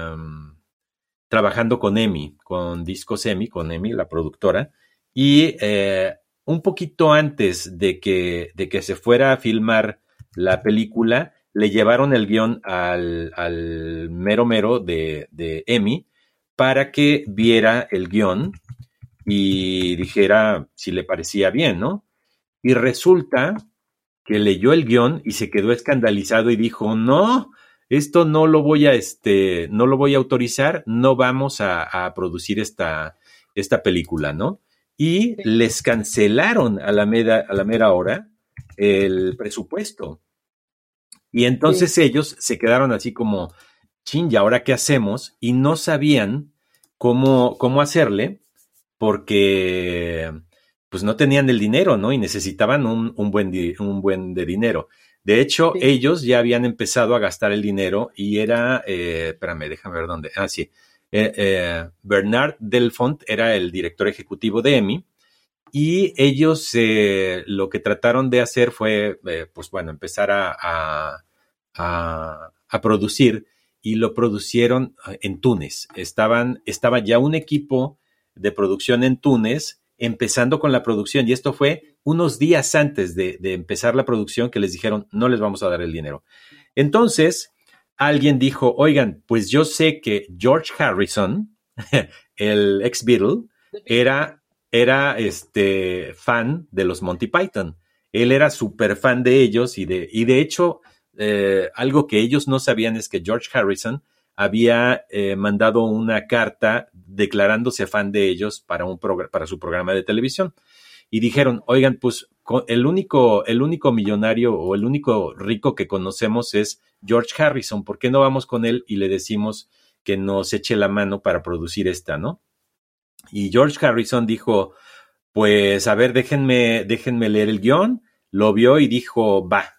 trabajando con Emmy, con Discos Emmy, con Emmy, la productora, y eh, un poquito antes de que, de que se fuera a filmar la película, le llevaron el guion al, al mero mero de, de Emmy para que viera el guion y dijera si le parecía bien, ¿no? Y resulta que leyó el guion y se quedó escandalizado y dijo, no, esto no lo voy a, este, no lo voy a autorizar, no vamos a, a producir esta, esta película, ¿no? Y les cancelaron a la, mera, a la mera hora el presupuesto. Y entonces ellos se quedaron así como, chin, ¿y ahora qué hacemos? Y no sabían cómo, cómo hacerle porque pues no tenían el dinero, ¿no? Y necesitaban un, un buen, un buen de dinero. De hecho, ellos ya habían empezado a gastar el dinero y era, eh, espérame, déjame ver dónde. Ah, sí. Eh, eh, Bernard Delfont era el director ejecutivo de EMI y ellos lo que trataron de hacer fue, pues bueno, empezar a, a, producir y lo producieron en Túnez. Estaban, estaba ya un equipo de producción en Túnez empezando con la producción y esto fue unos días antes de, empezar la producción que les dijeron, no les vamos a dar el dinero. Entonces, alguien dijo, oigan, pues yo sé que George Harrison, el ex Beatle, era, era este fan de los Monty Python. Él era súper fan de ellos y de, y de hecho, eh, algo que ellos no sabían es que George Harrison había eh, mandado una carta declarándose fan de ellos para, un para su programa de televisión y dijeron, oigan, pues el único, el único millonario o el único rico que conocemos es George Harrison, ¿por qué no vamos con él y le decimos que nos eche la mano para producir esta, ¿no? Y George Harrison dijo, pues a ver, déjenme, déjenme leer el guion, lo vio y dijo, va.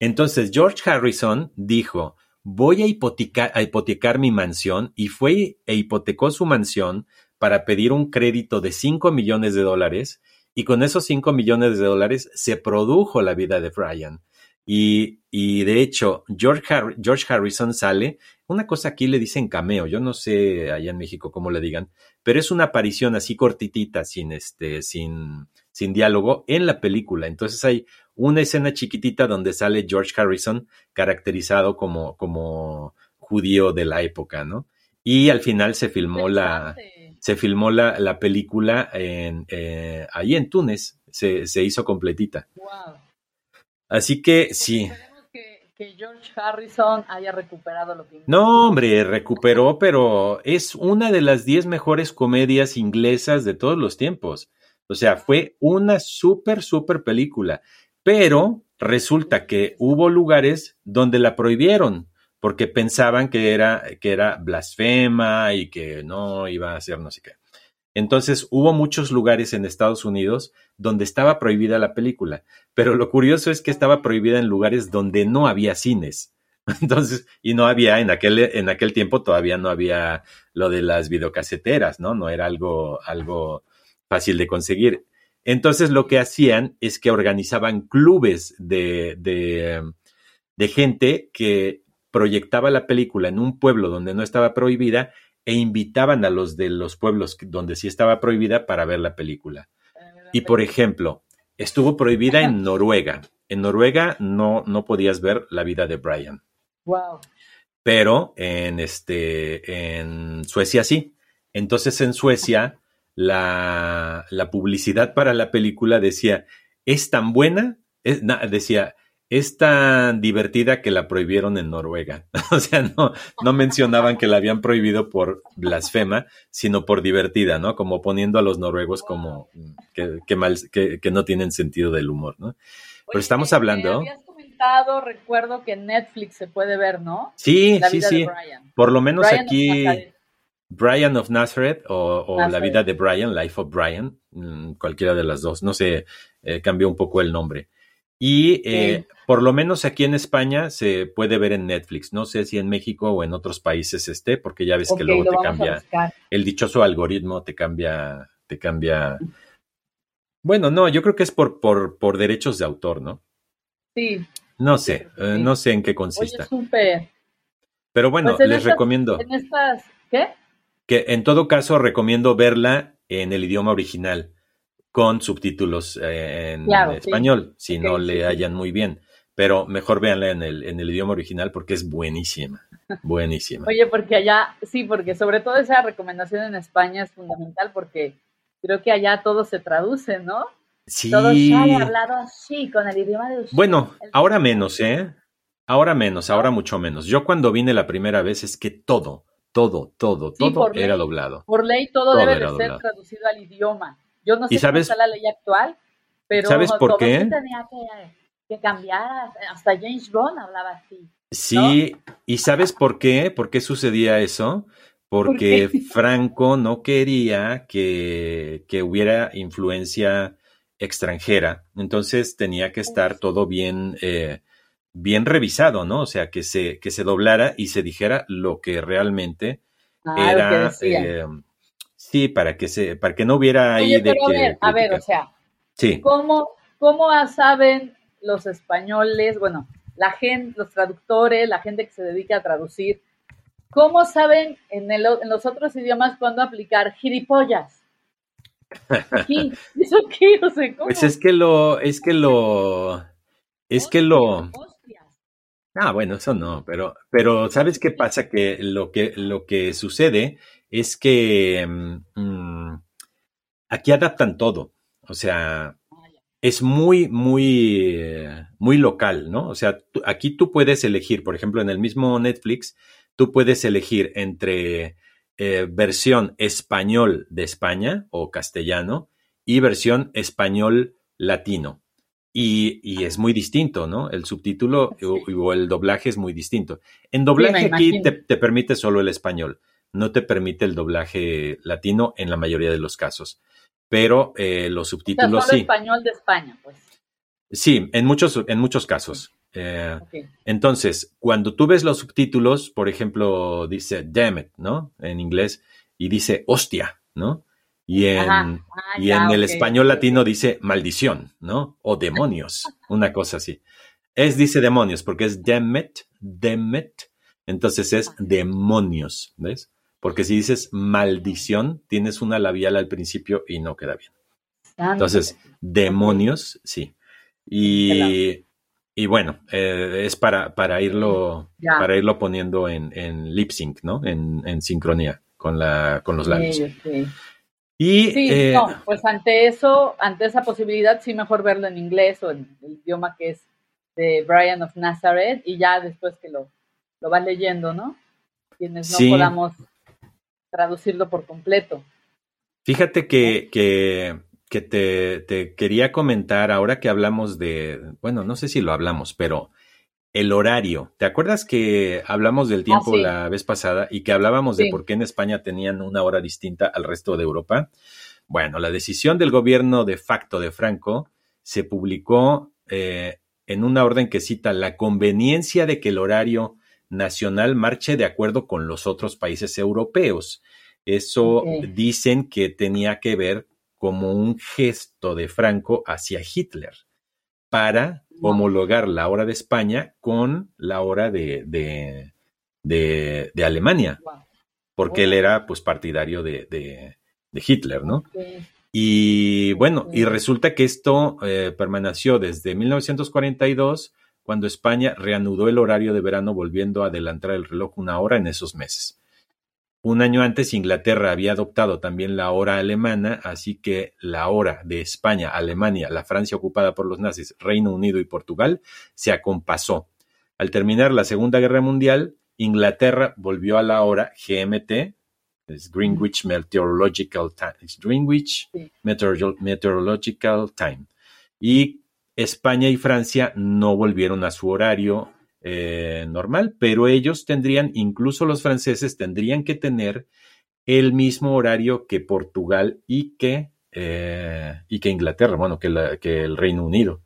Entonces George Harrison dijo, voy a hipotecar, mi mansión y fue e hipotecó su mansión para pedir un crédito de 5 millones de dólares y con esos 5 millones de dólares se produjo la vida de Brian. Y, y de hecho, George, George, Harrison sale. Una cosa aquí le dicen cameo, yo no sé allá en México cómo le digan, pero es una aparición así cortitita, sin este, sin, sin diálogo, en la película. Entonces hay una escena chiquitita donde sale George Harrison caracterizado como, como judío de la época, ¿no? Y al final se filmó la, se filmó la, la película en, eh, ahí en Túnez, se, se hizo completita. Wow. Así que pues sí. Que, George Harrison haya recuperado lo que... No, hombre, recuperó, pero es una de las diez mejores comedias inglesas de todos los tiempos. O sea, fue una súper, súper película. Pero resulta que hubo lugares donde la prohibieron porque pensaban que era, que era blasfema y que no iba a ser no sé qué. Entonces hubo muchos lugares en Estados Unidos donde estaba prohibida la película, pero lo curioso es que estaba prohibida en lugares donde no había cines. Entonces, y no había, en aquel, en aquel tiempo todavía no había lo de las videocaseteras, ¿no? No era algo, algo fácil de conseguir. Entonces lo que hacían es que organizaban clubes de, de, de gente que proyectaba la película en un pueblo donde no estaba prohibida e invitaban a los de los pueblos donde sí estaba prohibida para ver la película. Y por ejemplo, estuvo prohibida en Noruega. En Noruega no, no podías ver la vida de Brian. Wow. Pero en este en Suecia sí. Entonces en Suecia la, la publicidad para la película decía es tan buena, decía es tan divertida que la prohibieron en Noruega. o sea, no, no mencionaban que la habían prohibido por blasfema, sino por divertida, ¿no? Como poniendo a los noruegos como que, que mal, que, que, no tienen sentido del humor, ¿no? Pero estamos hablando. recuerdo que en Netflix se puede ver, ¿no? Sí, sí, sí. Por lo menos aquí. Brian of Nazareth o, La vida de Brian, Life of Brian, mm, cualquiera de las dos, no sé, eh, cambió un poco el nombre. Y eh, por lo menos aquí en España se puede ver en Netflix. No sé si en México o en otros países esté, porque ya ves que luego te cambia. El dichoso algoritmo te cambia, te cambia. Bueno, no, yo creo que es por, por, por derechos de autor, ¿no? Sí. No sé, eh, no sé en qué consista. Oye, Pero bueno, pues les recomiendo. En estas, ¿qué? Que en todo caso recomiendo verla en el idioma original con subtítulos eh, en español, si no le hallan muy bien. Pero mejor véanla en el, en el idioma original porque es buenísima, buenísima. Oye, porque allá, sí, porque sobre todo esa recomendación en España es fundamental porque creo que allá todo se traduce, ¿no? Sí. Todo sale hablado así, con el idioma de ustedes. Bueno, ahora menos, ¿eh? Ahora menos, ahora mucho menos. Yo cuando vine la primera vez es que todo, todo, todo, todo era doblado. Por ley todo, debe de ser traducido al idioma. Yo no sé sabes, cómo está la ley actual, pero ¿sabes por qué? que cambiara. Hasta James Bond hablaba así. Sí, ¿y sabes por qué? ¿Por qué sucedía eso? Porque Franco no quería que, que, hubiera influencia extranjera, entonces tenía que estar todo bien, eh, bien revisado, ¿no? O sea, que se, que se doblara y se dijera lo que realmente Ah, era, que eh, sí, para que se, para que no hubiera ahí Oye, de pero a que ver, a ver, o sea, Sí, ¿cómo, cómo saben los españoles, bueno, la gente, los traductores, la gente que se dedica a traducir, cómo saben en, el, en los otros idiomas cuándo aplicar gilipollas? Aquí, ¿Eso qué? O sea, ¿cómo? pues es que lo, es que lo, es que lo. Ah, bueno, eso no, pero, pero ¿sabes qué pasa? Que lo que, lo que sucede es que mm, mm, aquí adaptan todo. O sea. Es muy, muy, muy local, ¿no? O sea, tú- aquí tú puedes elegir, por ejemplo, en el mismo Netflix, tú puedes elegir entre eh, versión español de España o castellano y versión español latino. Y, y es muy distinto, ¿no? El subtítulo Sí. o, o el doblaje es muy distinto. En doblaje aquí te, te permite solo el español, no te permite el doblaje latino en la mayoría de los casos. Pero eh, los O sea, subtítulos solo sí. español de España, pues. Sí, en muchos, en muchos casos. Eh, entonces, cuando tú ves los subtítulos, por ejemplo, dice damn it, ¿no? En inglés, y dice hostia, ¿no? Y en. Ah, y ya, en el español latino dice maldición, ¿no? O demonios, una cosa así. Es dice demonios porque es damn it, damn it. Entonces es demonios, ¿ves? Porque si dices maldición, tienes una labial al principio y no queda bien. Ándale. Entonces, demonios, sí. Y, y bueno, eh, es para, para irlo, para irlo poniendo en, en lip sync, ¿no? En, en sincronía con la, con los labios. Ok, ok. Y Sí, eh, no, pues ante eso, ante esa posibilidad, sí mejor verlo en inglés o en el idioma que es de Brian of Nazareth y ya después que lo, lo vas leyendo, ¿no? Quienes no Sí. podamos traducirlo por completo. fíjate que, que, que te, te quería comentar ahora que hablamos de, bueno, no sé si lo hablamos, pero el horario. ¿Te acuerdas que hablamos del tiempo Ah, sí. la vez pasada y que hablábamos de por qué en España tenían una hora distinta al resto de Europa? Bueno, la decisión del gobierno de facto de Franco se publicó eh, en una orden que cita la conveniencia de que el horario nacional marche de acuerdo con los otros países europeos. Eso dicen que tenía que ver como un gesto de Franco hacia Hitler para homologar la hora de España con la hora de, de, de- de Alemania, Wow. porque él era pues partidario de, Hitler, ¿no? Y bueno, y resulta que esto eh, permaneció desde 1942, cuando España reanudó el horario de verano, volviendo a adelantar el reloj una hora en esos meses. Un año antes, Inglaterra había adoptado también la hora alemana, así que la hora de España, Alemania, la Francia ocupada por los nazis, Reino Unido y Portugal se acompasó. Al terminar la Segunda Guerra Mundial, Inglaterra volvió a la hora GMT, es Greenwich Meteorological Time, Greenwich Meteorological Time. Y España y Francia no volvieron a su horario eh, normal, pero ellos tendrían, incluso los franceses, tendrían que tener el mismo horario que Portugal y que, eh, y Inglaterra, bueno, que, el Reino Unido,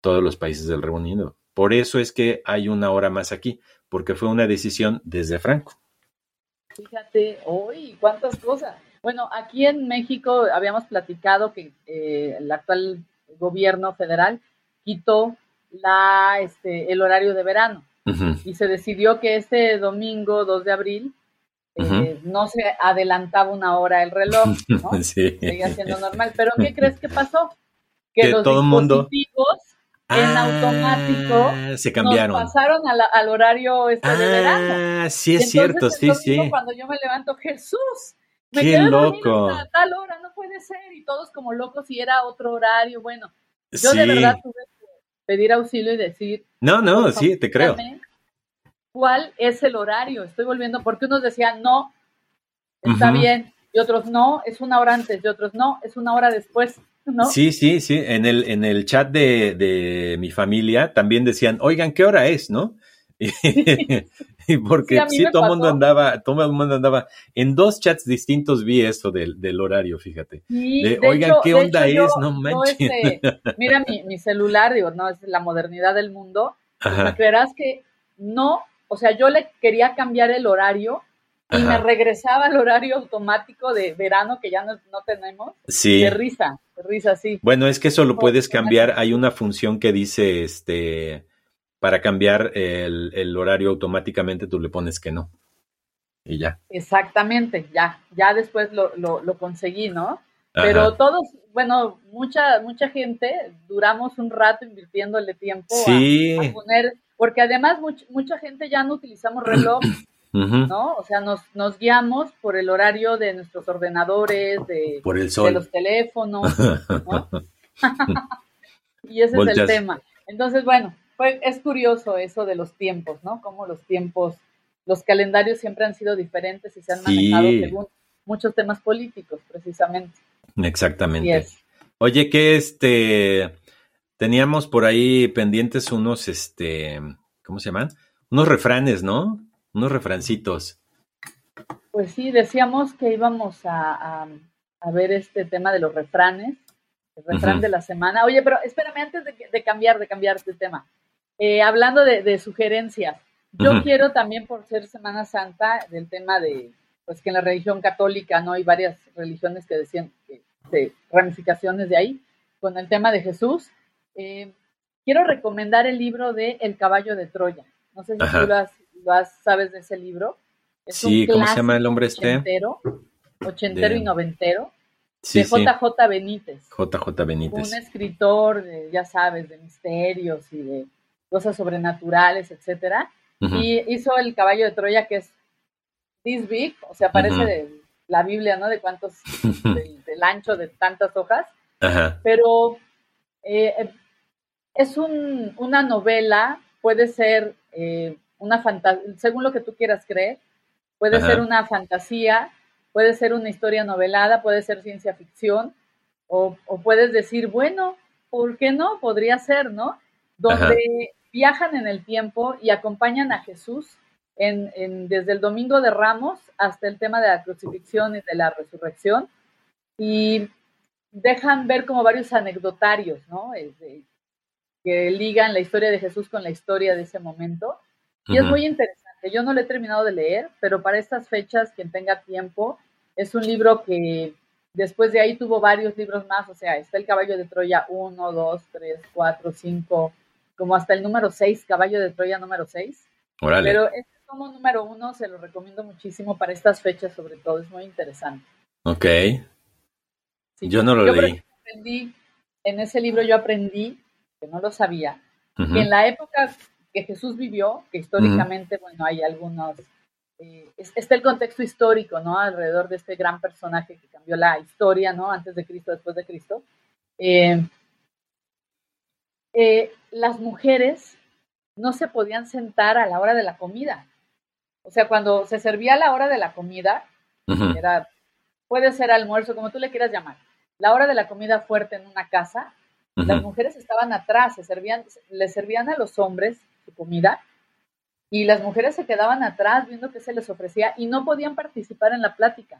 todos los países del Reino Unido. Por eso es que hay una hora más aquí, porque fue una decisión desde Franco. Fíjate, hoy cuántas cosas. Bueno, aquí en México habíamos platicado que eh, el actual gobierno federal quitó la, este, el horario de verano y se decidió que este domingo 2 de abril eh, no se adelantaba una hora el reloj, ¿no? Sí. Seguía siendo normal. Pero ¿qué crees que pasó? Que, Que los todo el mundo- dispositivos en automático Ah, se cambiaron. nos pasaron a la- al horario este de verano. Ah, sí es cierto, sí, sí. Cuando yo me levanto, Jesús, me Qué quedé loco. tal hora, no puede ser. Y todos como locos y era otro horario. Bueno, yo Sí. de verdad tuve que pedir auxilio y decir, No, no, sí, te creo. ¿Cuál es el horario? Estoy volviendo, porque unos decían, no, está bien, y otros no, es una hora antes, y otros no, es una hora después. ¿no? Sí, sí, sí. En el, en el chat de, de mi familia también decían, oigan, ¿qué hora es, no? porque sí, todo el mundo andaba, todo el mundo andaba. En dos chats distintos vi eso del, del horario, fíjate. oigan, ¿qué onda es? no manches. Este, mira mi, mi, celular, digo, no, es la modernidad del mundo. Me creerás que no, o sea, yo le quería cambiar el horario y me regresaba al horario automático de verano que ya no, no tenemos. Sí. De risa, de risa, sí. Bueno, es que eso lo puedes cambiar. Hay una función que dice, este, para cambiar el, el horario automáticamente, tú le pones que no. Y ya. Exactamente, ya, ya después lo, lo, lo conseguí, ¿no? Pero todos, bueno, mucha, mucha gente duramos un rato invirtiéndole tiempo sí. a, poner, porque además mucha gente ya no utilizamos reloj ¿no? O sea, nos, nos guiamos por el horario de nuestros ordenadores, de, por el sol. de los teléfonos, ¿no? y ese es el tema. Entonces, bueno, pues es curioso eso de los tiempos, ¿no? Como los tiempos, los calendarios siempre han sido diferentes y se han manejado según muchos temas políticos, precisamente. Exactamente. Oye, que este teníamos por ahí pendientes unos, este, ¿cómo se llaman? Unos refranes, ¿no? unos refrancitos. Pues sí, decíamos que íbamos a, ver este tema de los refranes, el refrán de la semana. Oye, pero espérame, antes de, cambiar, de cambiar este tema, eh, hablando de, sugerencias, yo quiero también por ser Semana Santa del tema de, pues que en la religión católica no hay varias religiones que decían de ramificaciones de ahí, con el tema de Jesús, eh, quiero recomendar el libro de El caballo de Troya. No sé si tú lo has sabes de ese libro. Es sí, ¿cómo se llama el hombre este? Ochentero, ochentero y noventero. de JJ Benítez. JJ Benítez. Un escritor, ya sabes, de misterios y de cosas sobrenaturales, etcétera. Y hizo El caballo de Troya, que es this big, o sea, parece de la Biblia, ¿no? De cuántos, del, ancho de tantas hojas. Pero eh, es un, una novela, puede ser eh, una según lo que tú quieras creer, puede ser una fantasía, puede ser una historia novelada, puede ser ciencia ficción, o, puedes decir, bueno, ¿por qué no? Podría ser, ¿no? Donde viajan en el tiempo y acompañan a Jesús en, desde el Domingo de Ramos hasta el tema de la crucifixión y de la resurrección, y dejan ver como varios anecdotarios, ¿no? que ligan la historia de Jesús con la historia de ese momento. Y es muy interesante. Yo no lo he terminado de leer, pero para estas fechas, quien tenga tiempo, es un libro que después de ahí tuvo varios libros más. O sea, está el Caballo de Troya 1, 2, 3, 4, 5, como hasta el número 6, Caballo de Troya número 6. Pero este como número uno se lo recomiendo muchísimo para estas fechas, sobre todo. Es muy interesante. Ok. yo no lo leí. Aprendí, en ese libro yo aprendí, que no lo sabía, que en la época que Jesús vivió, que históricamente, bueno, hay algunos, eh, está el contexto histórico, ¿no? Alrededor de este gran personaje que cambió la historia, ¿no? Antes de Cristo, después de Cristo. Eh, eh, las mujeres no se podían sentar a la hora de la comida. O sea, cuando se servía la hora de la comida, era, puede ser almuerzo, como tú le quieras llamar, la hora de la comida fuerte en una casa, las mujeres estaban atrás, se servían, le servían a los hombres su comida y las mujeres se quedaban atrás viendo qué se les ofrecía y no podían participar en la plática,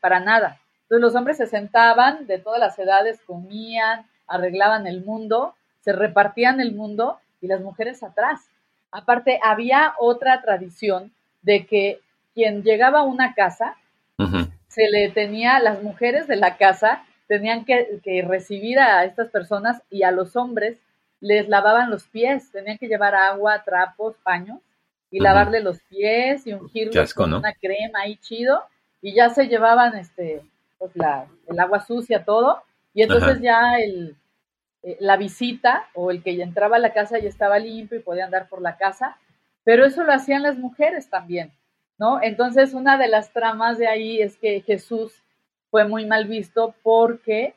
para nada. Entonces los hombres se sentaban de todas las edades, comían, arreglaban el mundo, se repartían el mundo y las mujeres atrás. Aparte, había otra tradición de que quien llegaba a una casa, se le tenía, las mujeres de la casa tenían que, que recibir a estas personas y a los hombres les lavaban los pies, tenían que llevar agua, trapos, paños y lavarle los pies y ungirlos con una crema ahí chido y ya se llevaban este pues la, el agua sucia todo. Y entonces ya el eh, la visita o el que ya entraba a la casa ya estaba limpio y podía andar por la casa, pero eso lo hacían las mujeres también, ¿no? Entonces una de las tramas de ahí es que Jesús fue muy mal visto porque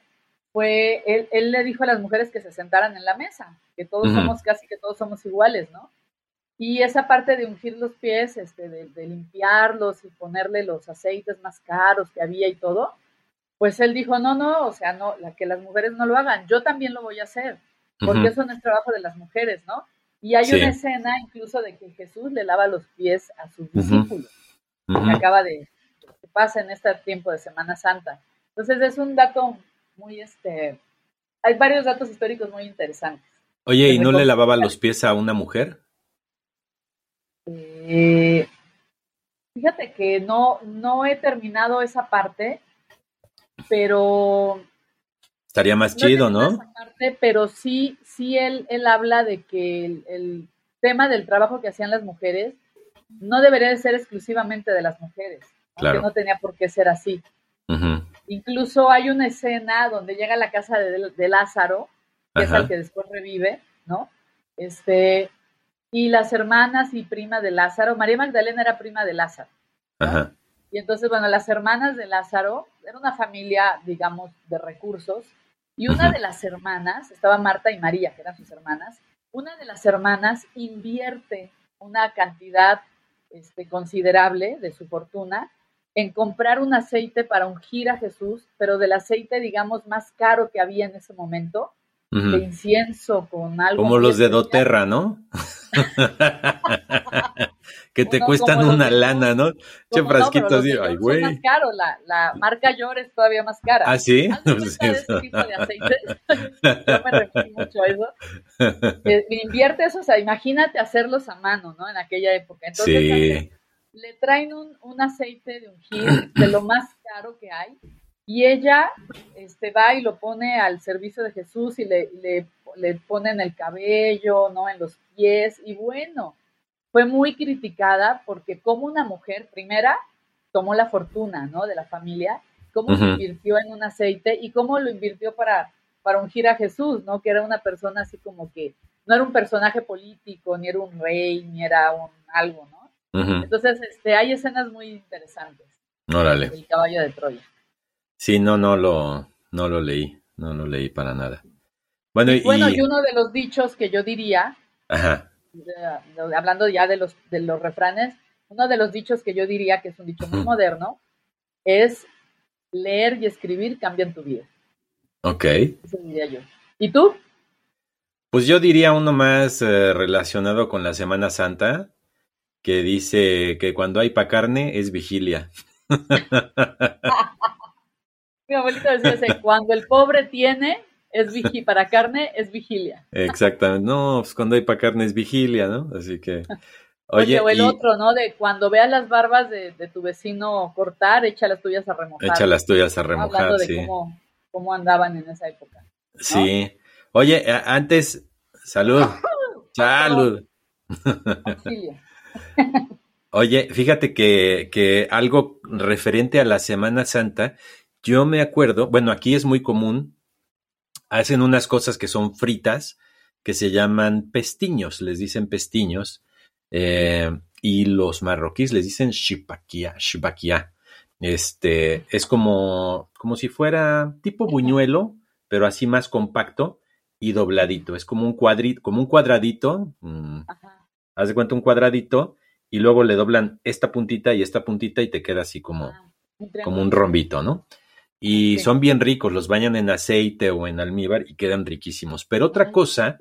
fue, él, él, le dijo a las mujeres que se sentaran en la mesa, que todos somos casi que todos somos iguales, ¿no? Y esa parte de ungir los pies, este, de, limpiarlos y ponerle los aceites más caros que había y todo, pues él dijo, no, no, o sea, no, la, que las mujeres no lo hagan, yo también lo voy a hacer, porque eso no es trabajo de las mujeres, ¿no? Y hay Sí. una escena incluso de que Jesús le lava los pies a sus discípulos, que acaba de, que pasa en este tiempo de Semana Santa. Entonces es un dato muy, este, hay varios datos históricos muy interesantes. Oye, ¿y no le lavaba los pies a una mujer? Eh, fíjate que no, no he terminado esa parte, pero Estaría más no chido, ¿no? parte, pero sí, sí él, él habla de que el, el tema del trabajo que hacían las mujeres no debería de ser exclusivamente de las mujeres. Claro. que no tenía por qué ser así. Incluso hay una escena donde llega a la casa de, de Lázaro, que es el que después revive, ¿no? Este, y las hermanas y prima de Lázaro, María Magdalena era prima de Lázaro. Ajá. Y entonces, bueno, las hermanas de Lázaro, era una familia, digamos, de recursos, y una de las hermanas, estaba Marta y María, que eran sus hermanas, una de las hermanas invierte una cantidad este, considerable de su fortuna en comprar un aceite para ungir a Jesús, pero del aceite, digamos, más caro que había en ese momento, de Ujú. incienso con algo. Como los de doTERRA, ¿no? que te Uno cuestan una lana, ¿no? Che, Como no, ay, son más güey. caros, la, la marca York es todavía más cara. ¿Ah, sí? De ese tipo de aceites. Yo me refiero mucho a eso. Eh, invierte eso, o sea, imagínate hacerlos a mano, ¿no? En aquella época. Entonces, hace- Sí. le traen un, un aceite de ungir de lo más caro que hay y ella este, va y lo pone al servicio de Jesús y le, le, le pone en el cabello, ¿no? En los pies y bueno, fue muy criticada porque como una mujer, primera, tomó la fortuna, ¿no? De la familia, cómo Ujú. invirtió en un aceite y cómo lo invirtió para, para ungir a Jesús, ¿no? Que era una persona así como que no era un personaje político, ni era un rey, ni era un algo, ¿no? Entonces, este, hay escenas muy interesantes Órale. del caballo de Troya. Sí, no, no lo, no lo leí. No lo leí para nada. Bueno, y, Bueno, y uno de los dichos que yo diría, Ajá. Hablando ya de los, de los refranes, uno de los dichos que yo diría que es un dicho muy moderno es leer y escribir cambian tu vida. Ok. Eso diría yo. ¿Y tú? Pues yo diría uno más eh, relacionado con la Semana Santa, que dice que cuando hay pa' carne es vigilia. Mi abuelita decía cuando el pobre tiene, es vigi para carne, es vigilia. Exactamente. No, pues cuando hay pa' carne es vigilia, ¿no? Así que. Oye, Oye, o el y otro, ¿no? De cuando veas las barbas de, de tu vecino cortar, echa las tuyas a remojar. echa las tuyas a Hablando remojar, de sí. cómo, cómo andaban en esa época. Sí. Oye, antes, salud. Salud. Oye, fíjate que, que algo referente a la Semana Santa, yo me acuerdo, bueno, aquí es muy común, hacen unas cosas que son fritas, que se llaman pestiños, les dicen pestiños, eh, y los marroquíes les dicen shipakia, shibakia. Este, es como, como si fuera tipo buñuelo, pero así más compacto y dobladito. Es como un cuadrito, como un cuadradito, mm, Ajá. haz de cuenta un cuadradito y luego le doblan esta puntita y esta puntita y te queda así como, Ah, un como un rombito, ¿no? Y son bien ricos, los bañan en aceite o en almíbar y quedan riquísimos. Pero otra Ay. cosa,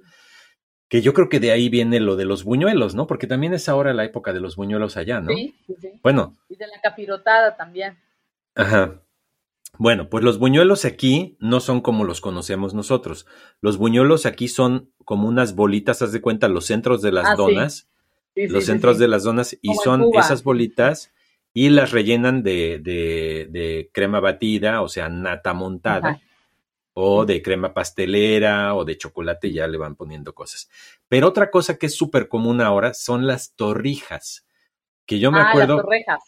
que yo creo que de ahí viene lo de los buñuelos, ¿no? Porque también es ahora la época de los buñuelos allá, ¿no? Sí, sí. Bueno, Y de la capirotada también. Ajá. Bueno, pues los buñuelos aquí no son como los conocemos nosotros. Los buñuelos aquí son como unas bolitas, haz de cuenta, los centros de las Ah, donas, Sí, sí, los centros de las donas, y Como son esas bolitas y las rellenan de, de, de crema batida, o sea, nata montada, Ajá. o de crema pastelera, o de chocolate, y ya le van poniendo cosas. Pero otra cosa que es súper común ahora son las torrijas, que yo me ah, acuerdo, las torrejas.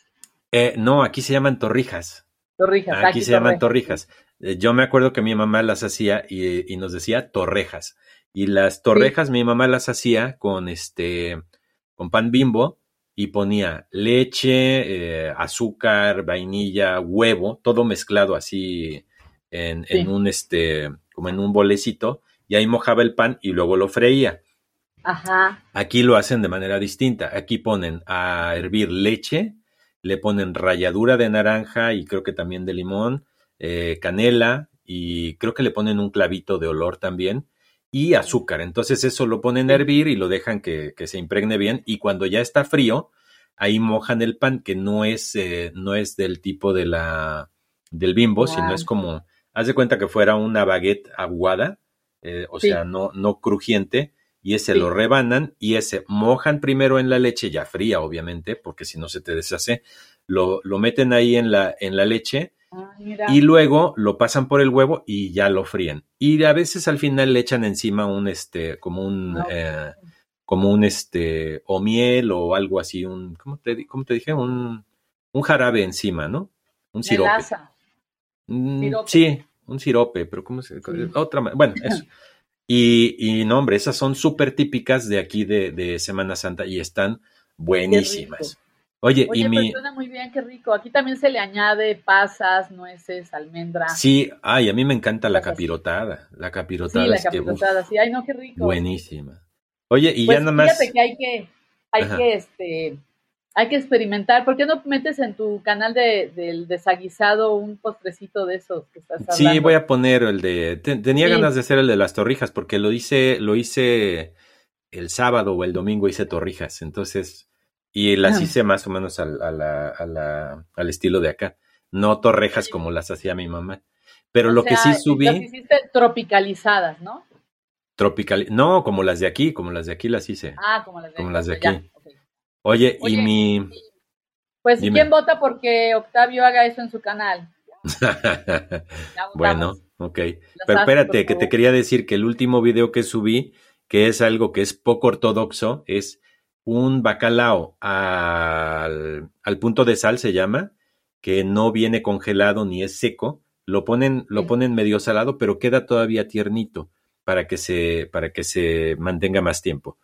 eh, no, aquí se llaman torrijas. Torrijas. Aquí se llaman torrijas. Eh, Yo me acuerdo que mi mamá las hacía y, y nos decía torrejas. Y las torrejas mi mamá las hacía con este con pan bimbo y ponía leche, eh, azúcar, vainilla, huevo, todo mezclado así en, Sí. en un este como en un bolecito y ahí mojaba el pan y luego lo freía. Ajá. Aquí lo hacen de manera distinta. Aquí ponen a hervir leche, le ponen ralladura de naranja y creo que también de limón, eh, canela y creo que le ponen un clavito de olor también y azúcar. Entonces eso lo ponen a hervir y lo dejan que, que se impregne bien y cuando ya está frío, ahí mojan el pan que no es, eh, no es del tipo de la, del bimbo, sino es como, haz de cuenta que fuera una baguette aguada, eh, o sea, no, no crujiente, y ese lo rebanan y ese mojan primero en la leche, ya fría, obviamente, porque si no se te deshace, lo, lo meten ahí en la, en la leche y luego lo pasan por el huevo y ya lo fríen. Y a veces al final le echan encima un, este, como un, eh, como un, este, o miel o algo así, un, ¿cómo te, cómo te dije? Un, un jarabe encima, ¿no? Un sirope. Mm, sí, un sirope, pero ¿cómo se Otra, bueno, eso. Y, y no, hombre, esas son súper típicas de aquí de, de, Semana Santa y están buenísimas. Oye, y mi... suena muy bien, qué rico. Aquí también se le añade pasas, nueces, almendras. Sí, ay, a mí me encanta la capirotada. La capirotada. Sí, la capirotada, sí, ay, no, qué rico. Buenísima. Oye, y pues ya nada más. Fíjate que hay que, hay que, este, hay que experimentar. ¿Por qué no metes en tu canal de, del desaguisado un postrecito de esos que estás hablando? Sí, voy a poner el de. tenía ganas de hacer el de las torrijas porque lo hice, lo hice el sábado o el domingo hice torrijas, entonces y las ah. hice más o menos al, a la, a la, al estilo de acá. No torrejas como las hacía mi mamá. Pero lo que sí subí. Las hiciste tropicalizadas, ¿no? Tropical, no, como las de aquí, como las de aquí las hice. Ah, como las de, como las de aquí. Oye, y mi... Pues, ¿quién vota porque Octavio haga eso en su canal? bueno, ok. Pero espérate, que te quería decir que el último video que subí, que es algo que es poco ortodoxo, es un bacalao al, al punto de sal, se llama, que no viene congelado ni es seco. Lo ponen, lo ponen medio salado, pero queda todavía tiernito para que se, para que se mantenga más tiempo.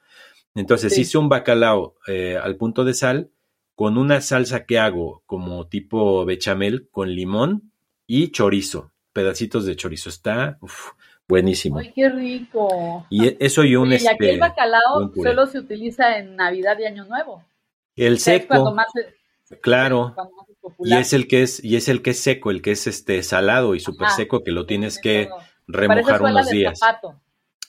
Entonces hice un bacalao eh, al punto de sal con una salsa que hago como tipo bechamel con limón y chorizo, pedacitos de chorizo. Está buenísimo. ¡Ay, qué rico! Y e, eso y un... y aquí el este, bacalao solo se utiliza en Navidad y Año Nuevo. El seco. claro. y es el que es y es el que es seco, el que es este salado y súper seco que lo tienes que remojar unos días.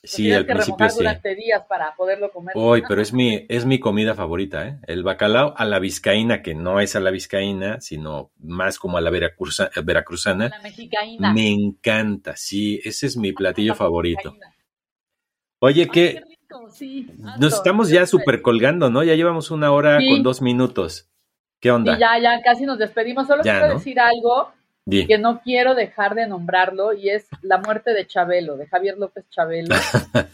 Sí, al principio sí. durante días para poderlo comer. Hoy, pero es mi, es mi comida favorita, ¿eh? El bacalao a la vizcaína, que no es a la vizcaína, sino más como a la veracruzana. La mexicaína. Me encanta, sí, ese es mi platillo favorito. Oye, que nos estamos ya súper colgando, ¿no? Ya llevamos una hora con dos minutos. ¿Qué onda? Y ya, ya, casi nos despedimos. Solo quiero decir algo que no quiero dejar de nombrarlo y es la muerte de Chabelo, de Javier López Chabelo,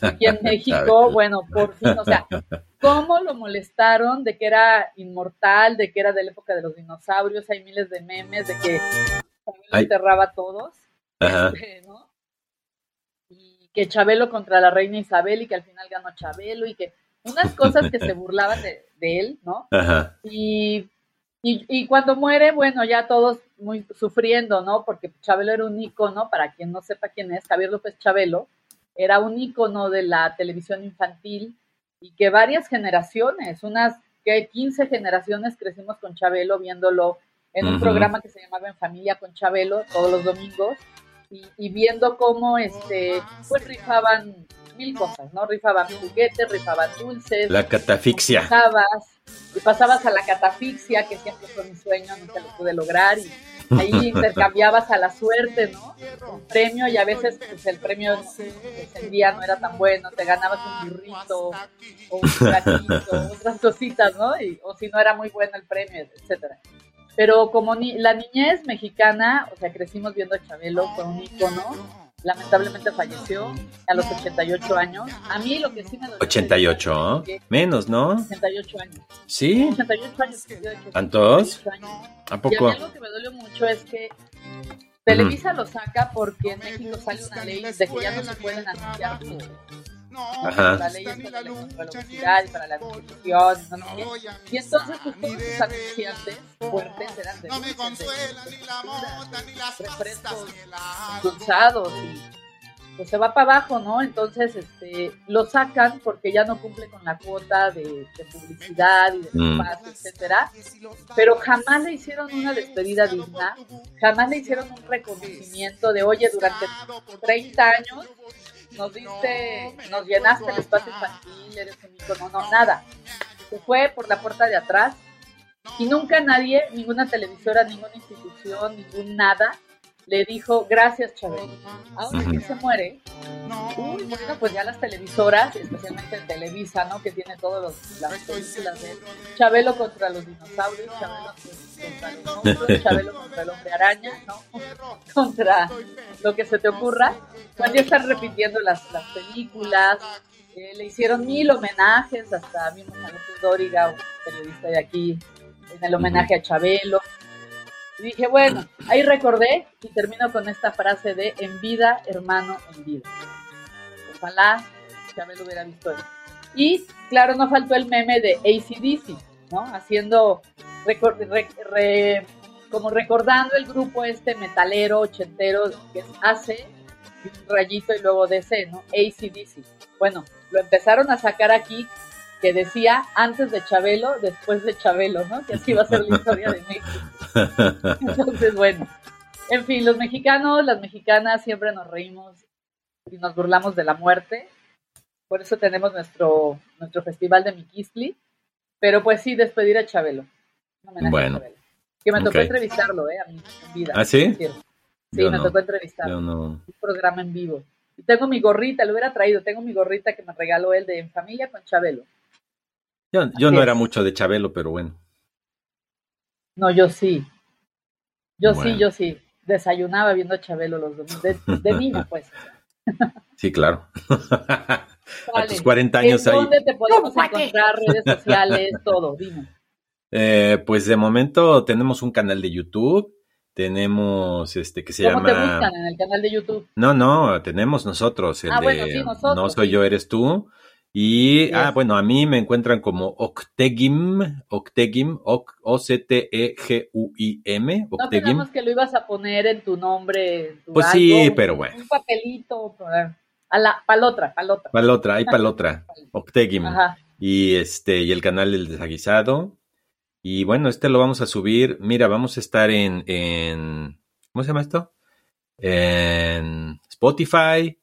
aquí en México. bueno, por fin, o sea, cómo lo molestaron de que era inmortal, de que era de la época de los dinosaurios, hay miles de memes de que Chabelo enterraba a todos. Este, y que Chabelo contra la reina Isabel y que al final ganó Chabelo y que unas cosas que se burlaban de, de él, ¿no? Ajá. Y y, y, cuando muere, bueno, ya todos muy sufriendo, ¿no? Porque Chabelo era un ícono, para quien no sepa quién es, Javier López Chabelo, era un ícono de la televisión infantil y que varias generaciones, unas que 15 generaciones crecimos con Chabelo viéndolo en un programa que se llamaba En Familia con Chabelo todos los domingos y, y viendo cómo este pues rifaban mil cosas, ¿no? Rifaban juguetes, rifaban dulces. La catafixia. Pasabas, y pasabas a la catafixia, que siempre fue mi sueño, nunca lo pude lograr, y ahí intercambiabas a la suerte, ¿no? Un premio, y a veces pues, el premio ese día no era tan bueno, te ganabas un burrito, o un platito, otras cositas, ¿no? Y, o si no era muy bueno el premio, etcétera. Pero como ni, la niñez mexicana, o sea, crecimos viendo a Chabelo, fue un ícono, lamentablemente falleció a los 88 años. A mí lo que sí me dolió 88, menos, ¿no? 88 años. ¿Sí? 88 años. ¿Tantos? ¿A poco? Y a mí algo que me dolió mucho es que Televisa lo saca porque en México sale una ley de que ya no se pueden anunciar Ajá. la ley es para la para la no sé qué. Y entonces pues todos sus anunciantes fuertes eran de, refrescos dulzados y pues se va para abajo, ¿no? Entonces, este, lo sacan porque ya no cumple con la cuota de, publicidad y de Mm. espacio, etcétera. Pero jamás le hicieron una despedida digna, jamás le hicieron un reconocimiento de, oye, durante 30 años nos diste, nos llenaste el espacio infantil, eres un ícono, no, nada. Se fue por la puerta de atrás y nunca nadie, ninguna televisora, ninguna institución, ningún nada, le dijo gracias Chabelo. Ahora que se muere, uy, bueno, pues ya las televisoras, especialmente en Televisa, ¿no? Que tiene todas las películas de Chabelo contra los dinosaurios, Chabelo contra los monstruos, Chabelo contra el hombre araña, ¿no? Contra lo que se te ocurra. Pues ya están repitiendo las, las películas, eh, le hicieron mil homenajes, hasta mismo a López Dóriga, un periodista de aquí, en el homenaje a Chabelo. Y dije, bueno, ahí recordé y termino con esta frase de en vida, hermano, en vida. Ojalá Chabelo hubiera visto eso. Y claro, no faltó el meme de ACDC, ¿no? Haciendo, como recordando el grupo este metalero ochentero que es AC, un rayito y luego DC, ¿no? ACDC. Bueno, lo empezaron a sacar aquí que decía antes de Chabelo, después de Chabelo, ¿no? Que así va a ser la historia de México. Entonces, bueno, en fin, los mexicanos, las mexicanas siempre nos reímos y nos burlamos de la muerte. Por eso tenemos nuestro, nuestro festival de Miquistli. Pero pues sí, despedir a Chabelo. A Bueno. Chabelo. Que me tocó entrevistarlo, ¿eh? A mí, en vida. ¿Ah, sí? Yo me no. tocó entrevistarlo. No. Un programa en vivo. Y tengo mi gorrita, lo hubiera traído. Tengo mi gorrita que me regaló él de En Familia con Chabelo. Yo, no es. era mucho de Chabelo, pero bueno. No, yo sí. Yo Bueno. sí, yo sí. Desayunaba viendo a Chabelo los domingos. De, de niño, pues. Sí, claro. a tus 40 años ¿En ahí. dónde te podemos encontrar? Redes sociales, todo, dime. Eh, pues de momento tenemos un canal de YouTube. Tenemos este que se ¿Cómo te llama. buscan en el canal de YouTube? No, no, tenemos nosotros, el Ah, de bueno, sí, nosotros, No soy sí. yo, eres tú. Y, ah, bueno, a mí me encuentran como Octegim, Octegim, Oc- O-C-T-E-G-U-I-M, No Octegim. quedamos que lo ibas a poner en tu nombre. en tu Pues sí, pero bueno. Un papelito. para- A la palotra, palotra. Para la otra, ahí para la otra, Octegim. Ajá. Y este, y el canal del desaguisado. Y bueno, este lo vamos a subir. Mira, vamos a estar en, en ¿cómo se llama esto? En Spotify.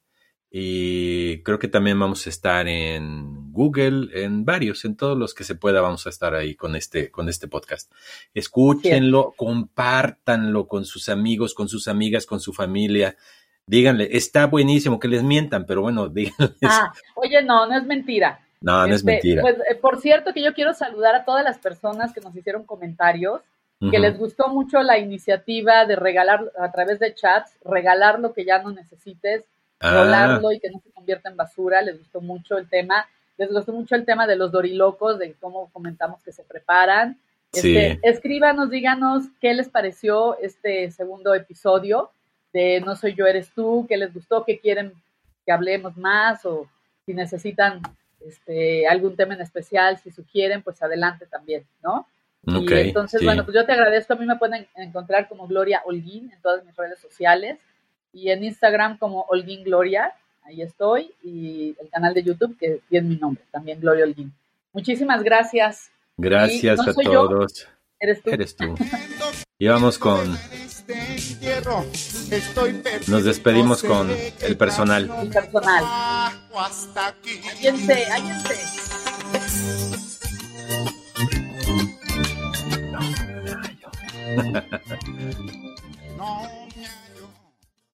Y creo que también vamos a estar en Google, en varios, en todos los que se pueda, vamos a estar ahí con este, con este podcast. Escúchenlo, compártanlo con sus amigos, con sus amigas, con su familia. Díganle, está buenísimo que les mientan, pero bueno, díganles. Ah, oye, no, no es mentira. no, no es Este, mentira. Pues, eh, por cierto, que yo quiero saludar a todas las personas que nos hicieron comentarios, que les gustó mucho la iniciativa de regalar a través de chats, regalar lo que ya no necesites, Ah, rolarlo y que no se convierta en basura. Les gustó mucho el tema. Les gustó mucho el tema de los dorilocos, de cómo comentamos que se preparan. Sí. Este, escríbanos, díganos qué les pareció este segundo episodio de No soy yo, eres tú, qué les gustó, qué quieren que hablemos más o si necesitan este, algún tema en especial, si sugieren, pues adelante también, ¿no? y entonces, sí. bueno, pues yo te agradezco. A mí me pueden encontrar como Gloria Holguín en todas mis redes sociales y en Instagram como Holguín Gloria. Ahí estoy. Y el canal de YouTube que tiene mi nombre, también Gloria Holguín. Muchísimas gracias. Gracias no a soy yo. todos. Eres tú. Eres tú. Y vamos con, Nos despedimos con el personal. El personal. Állense, állense.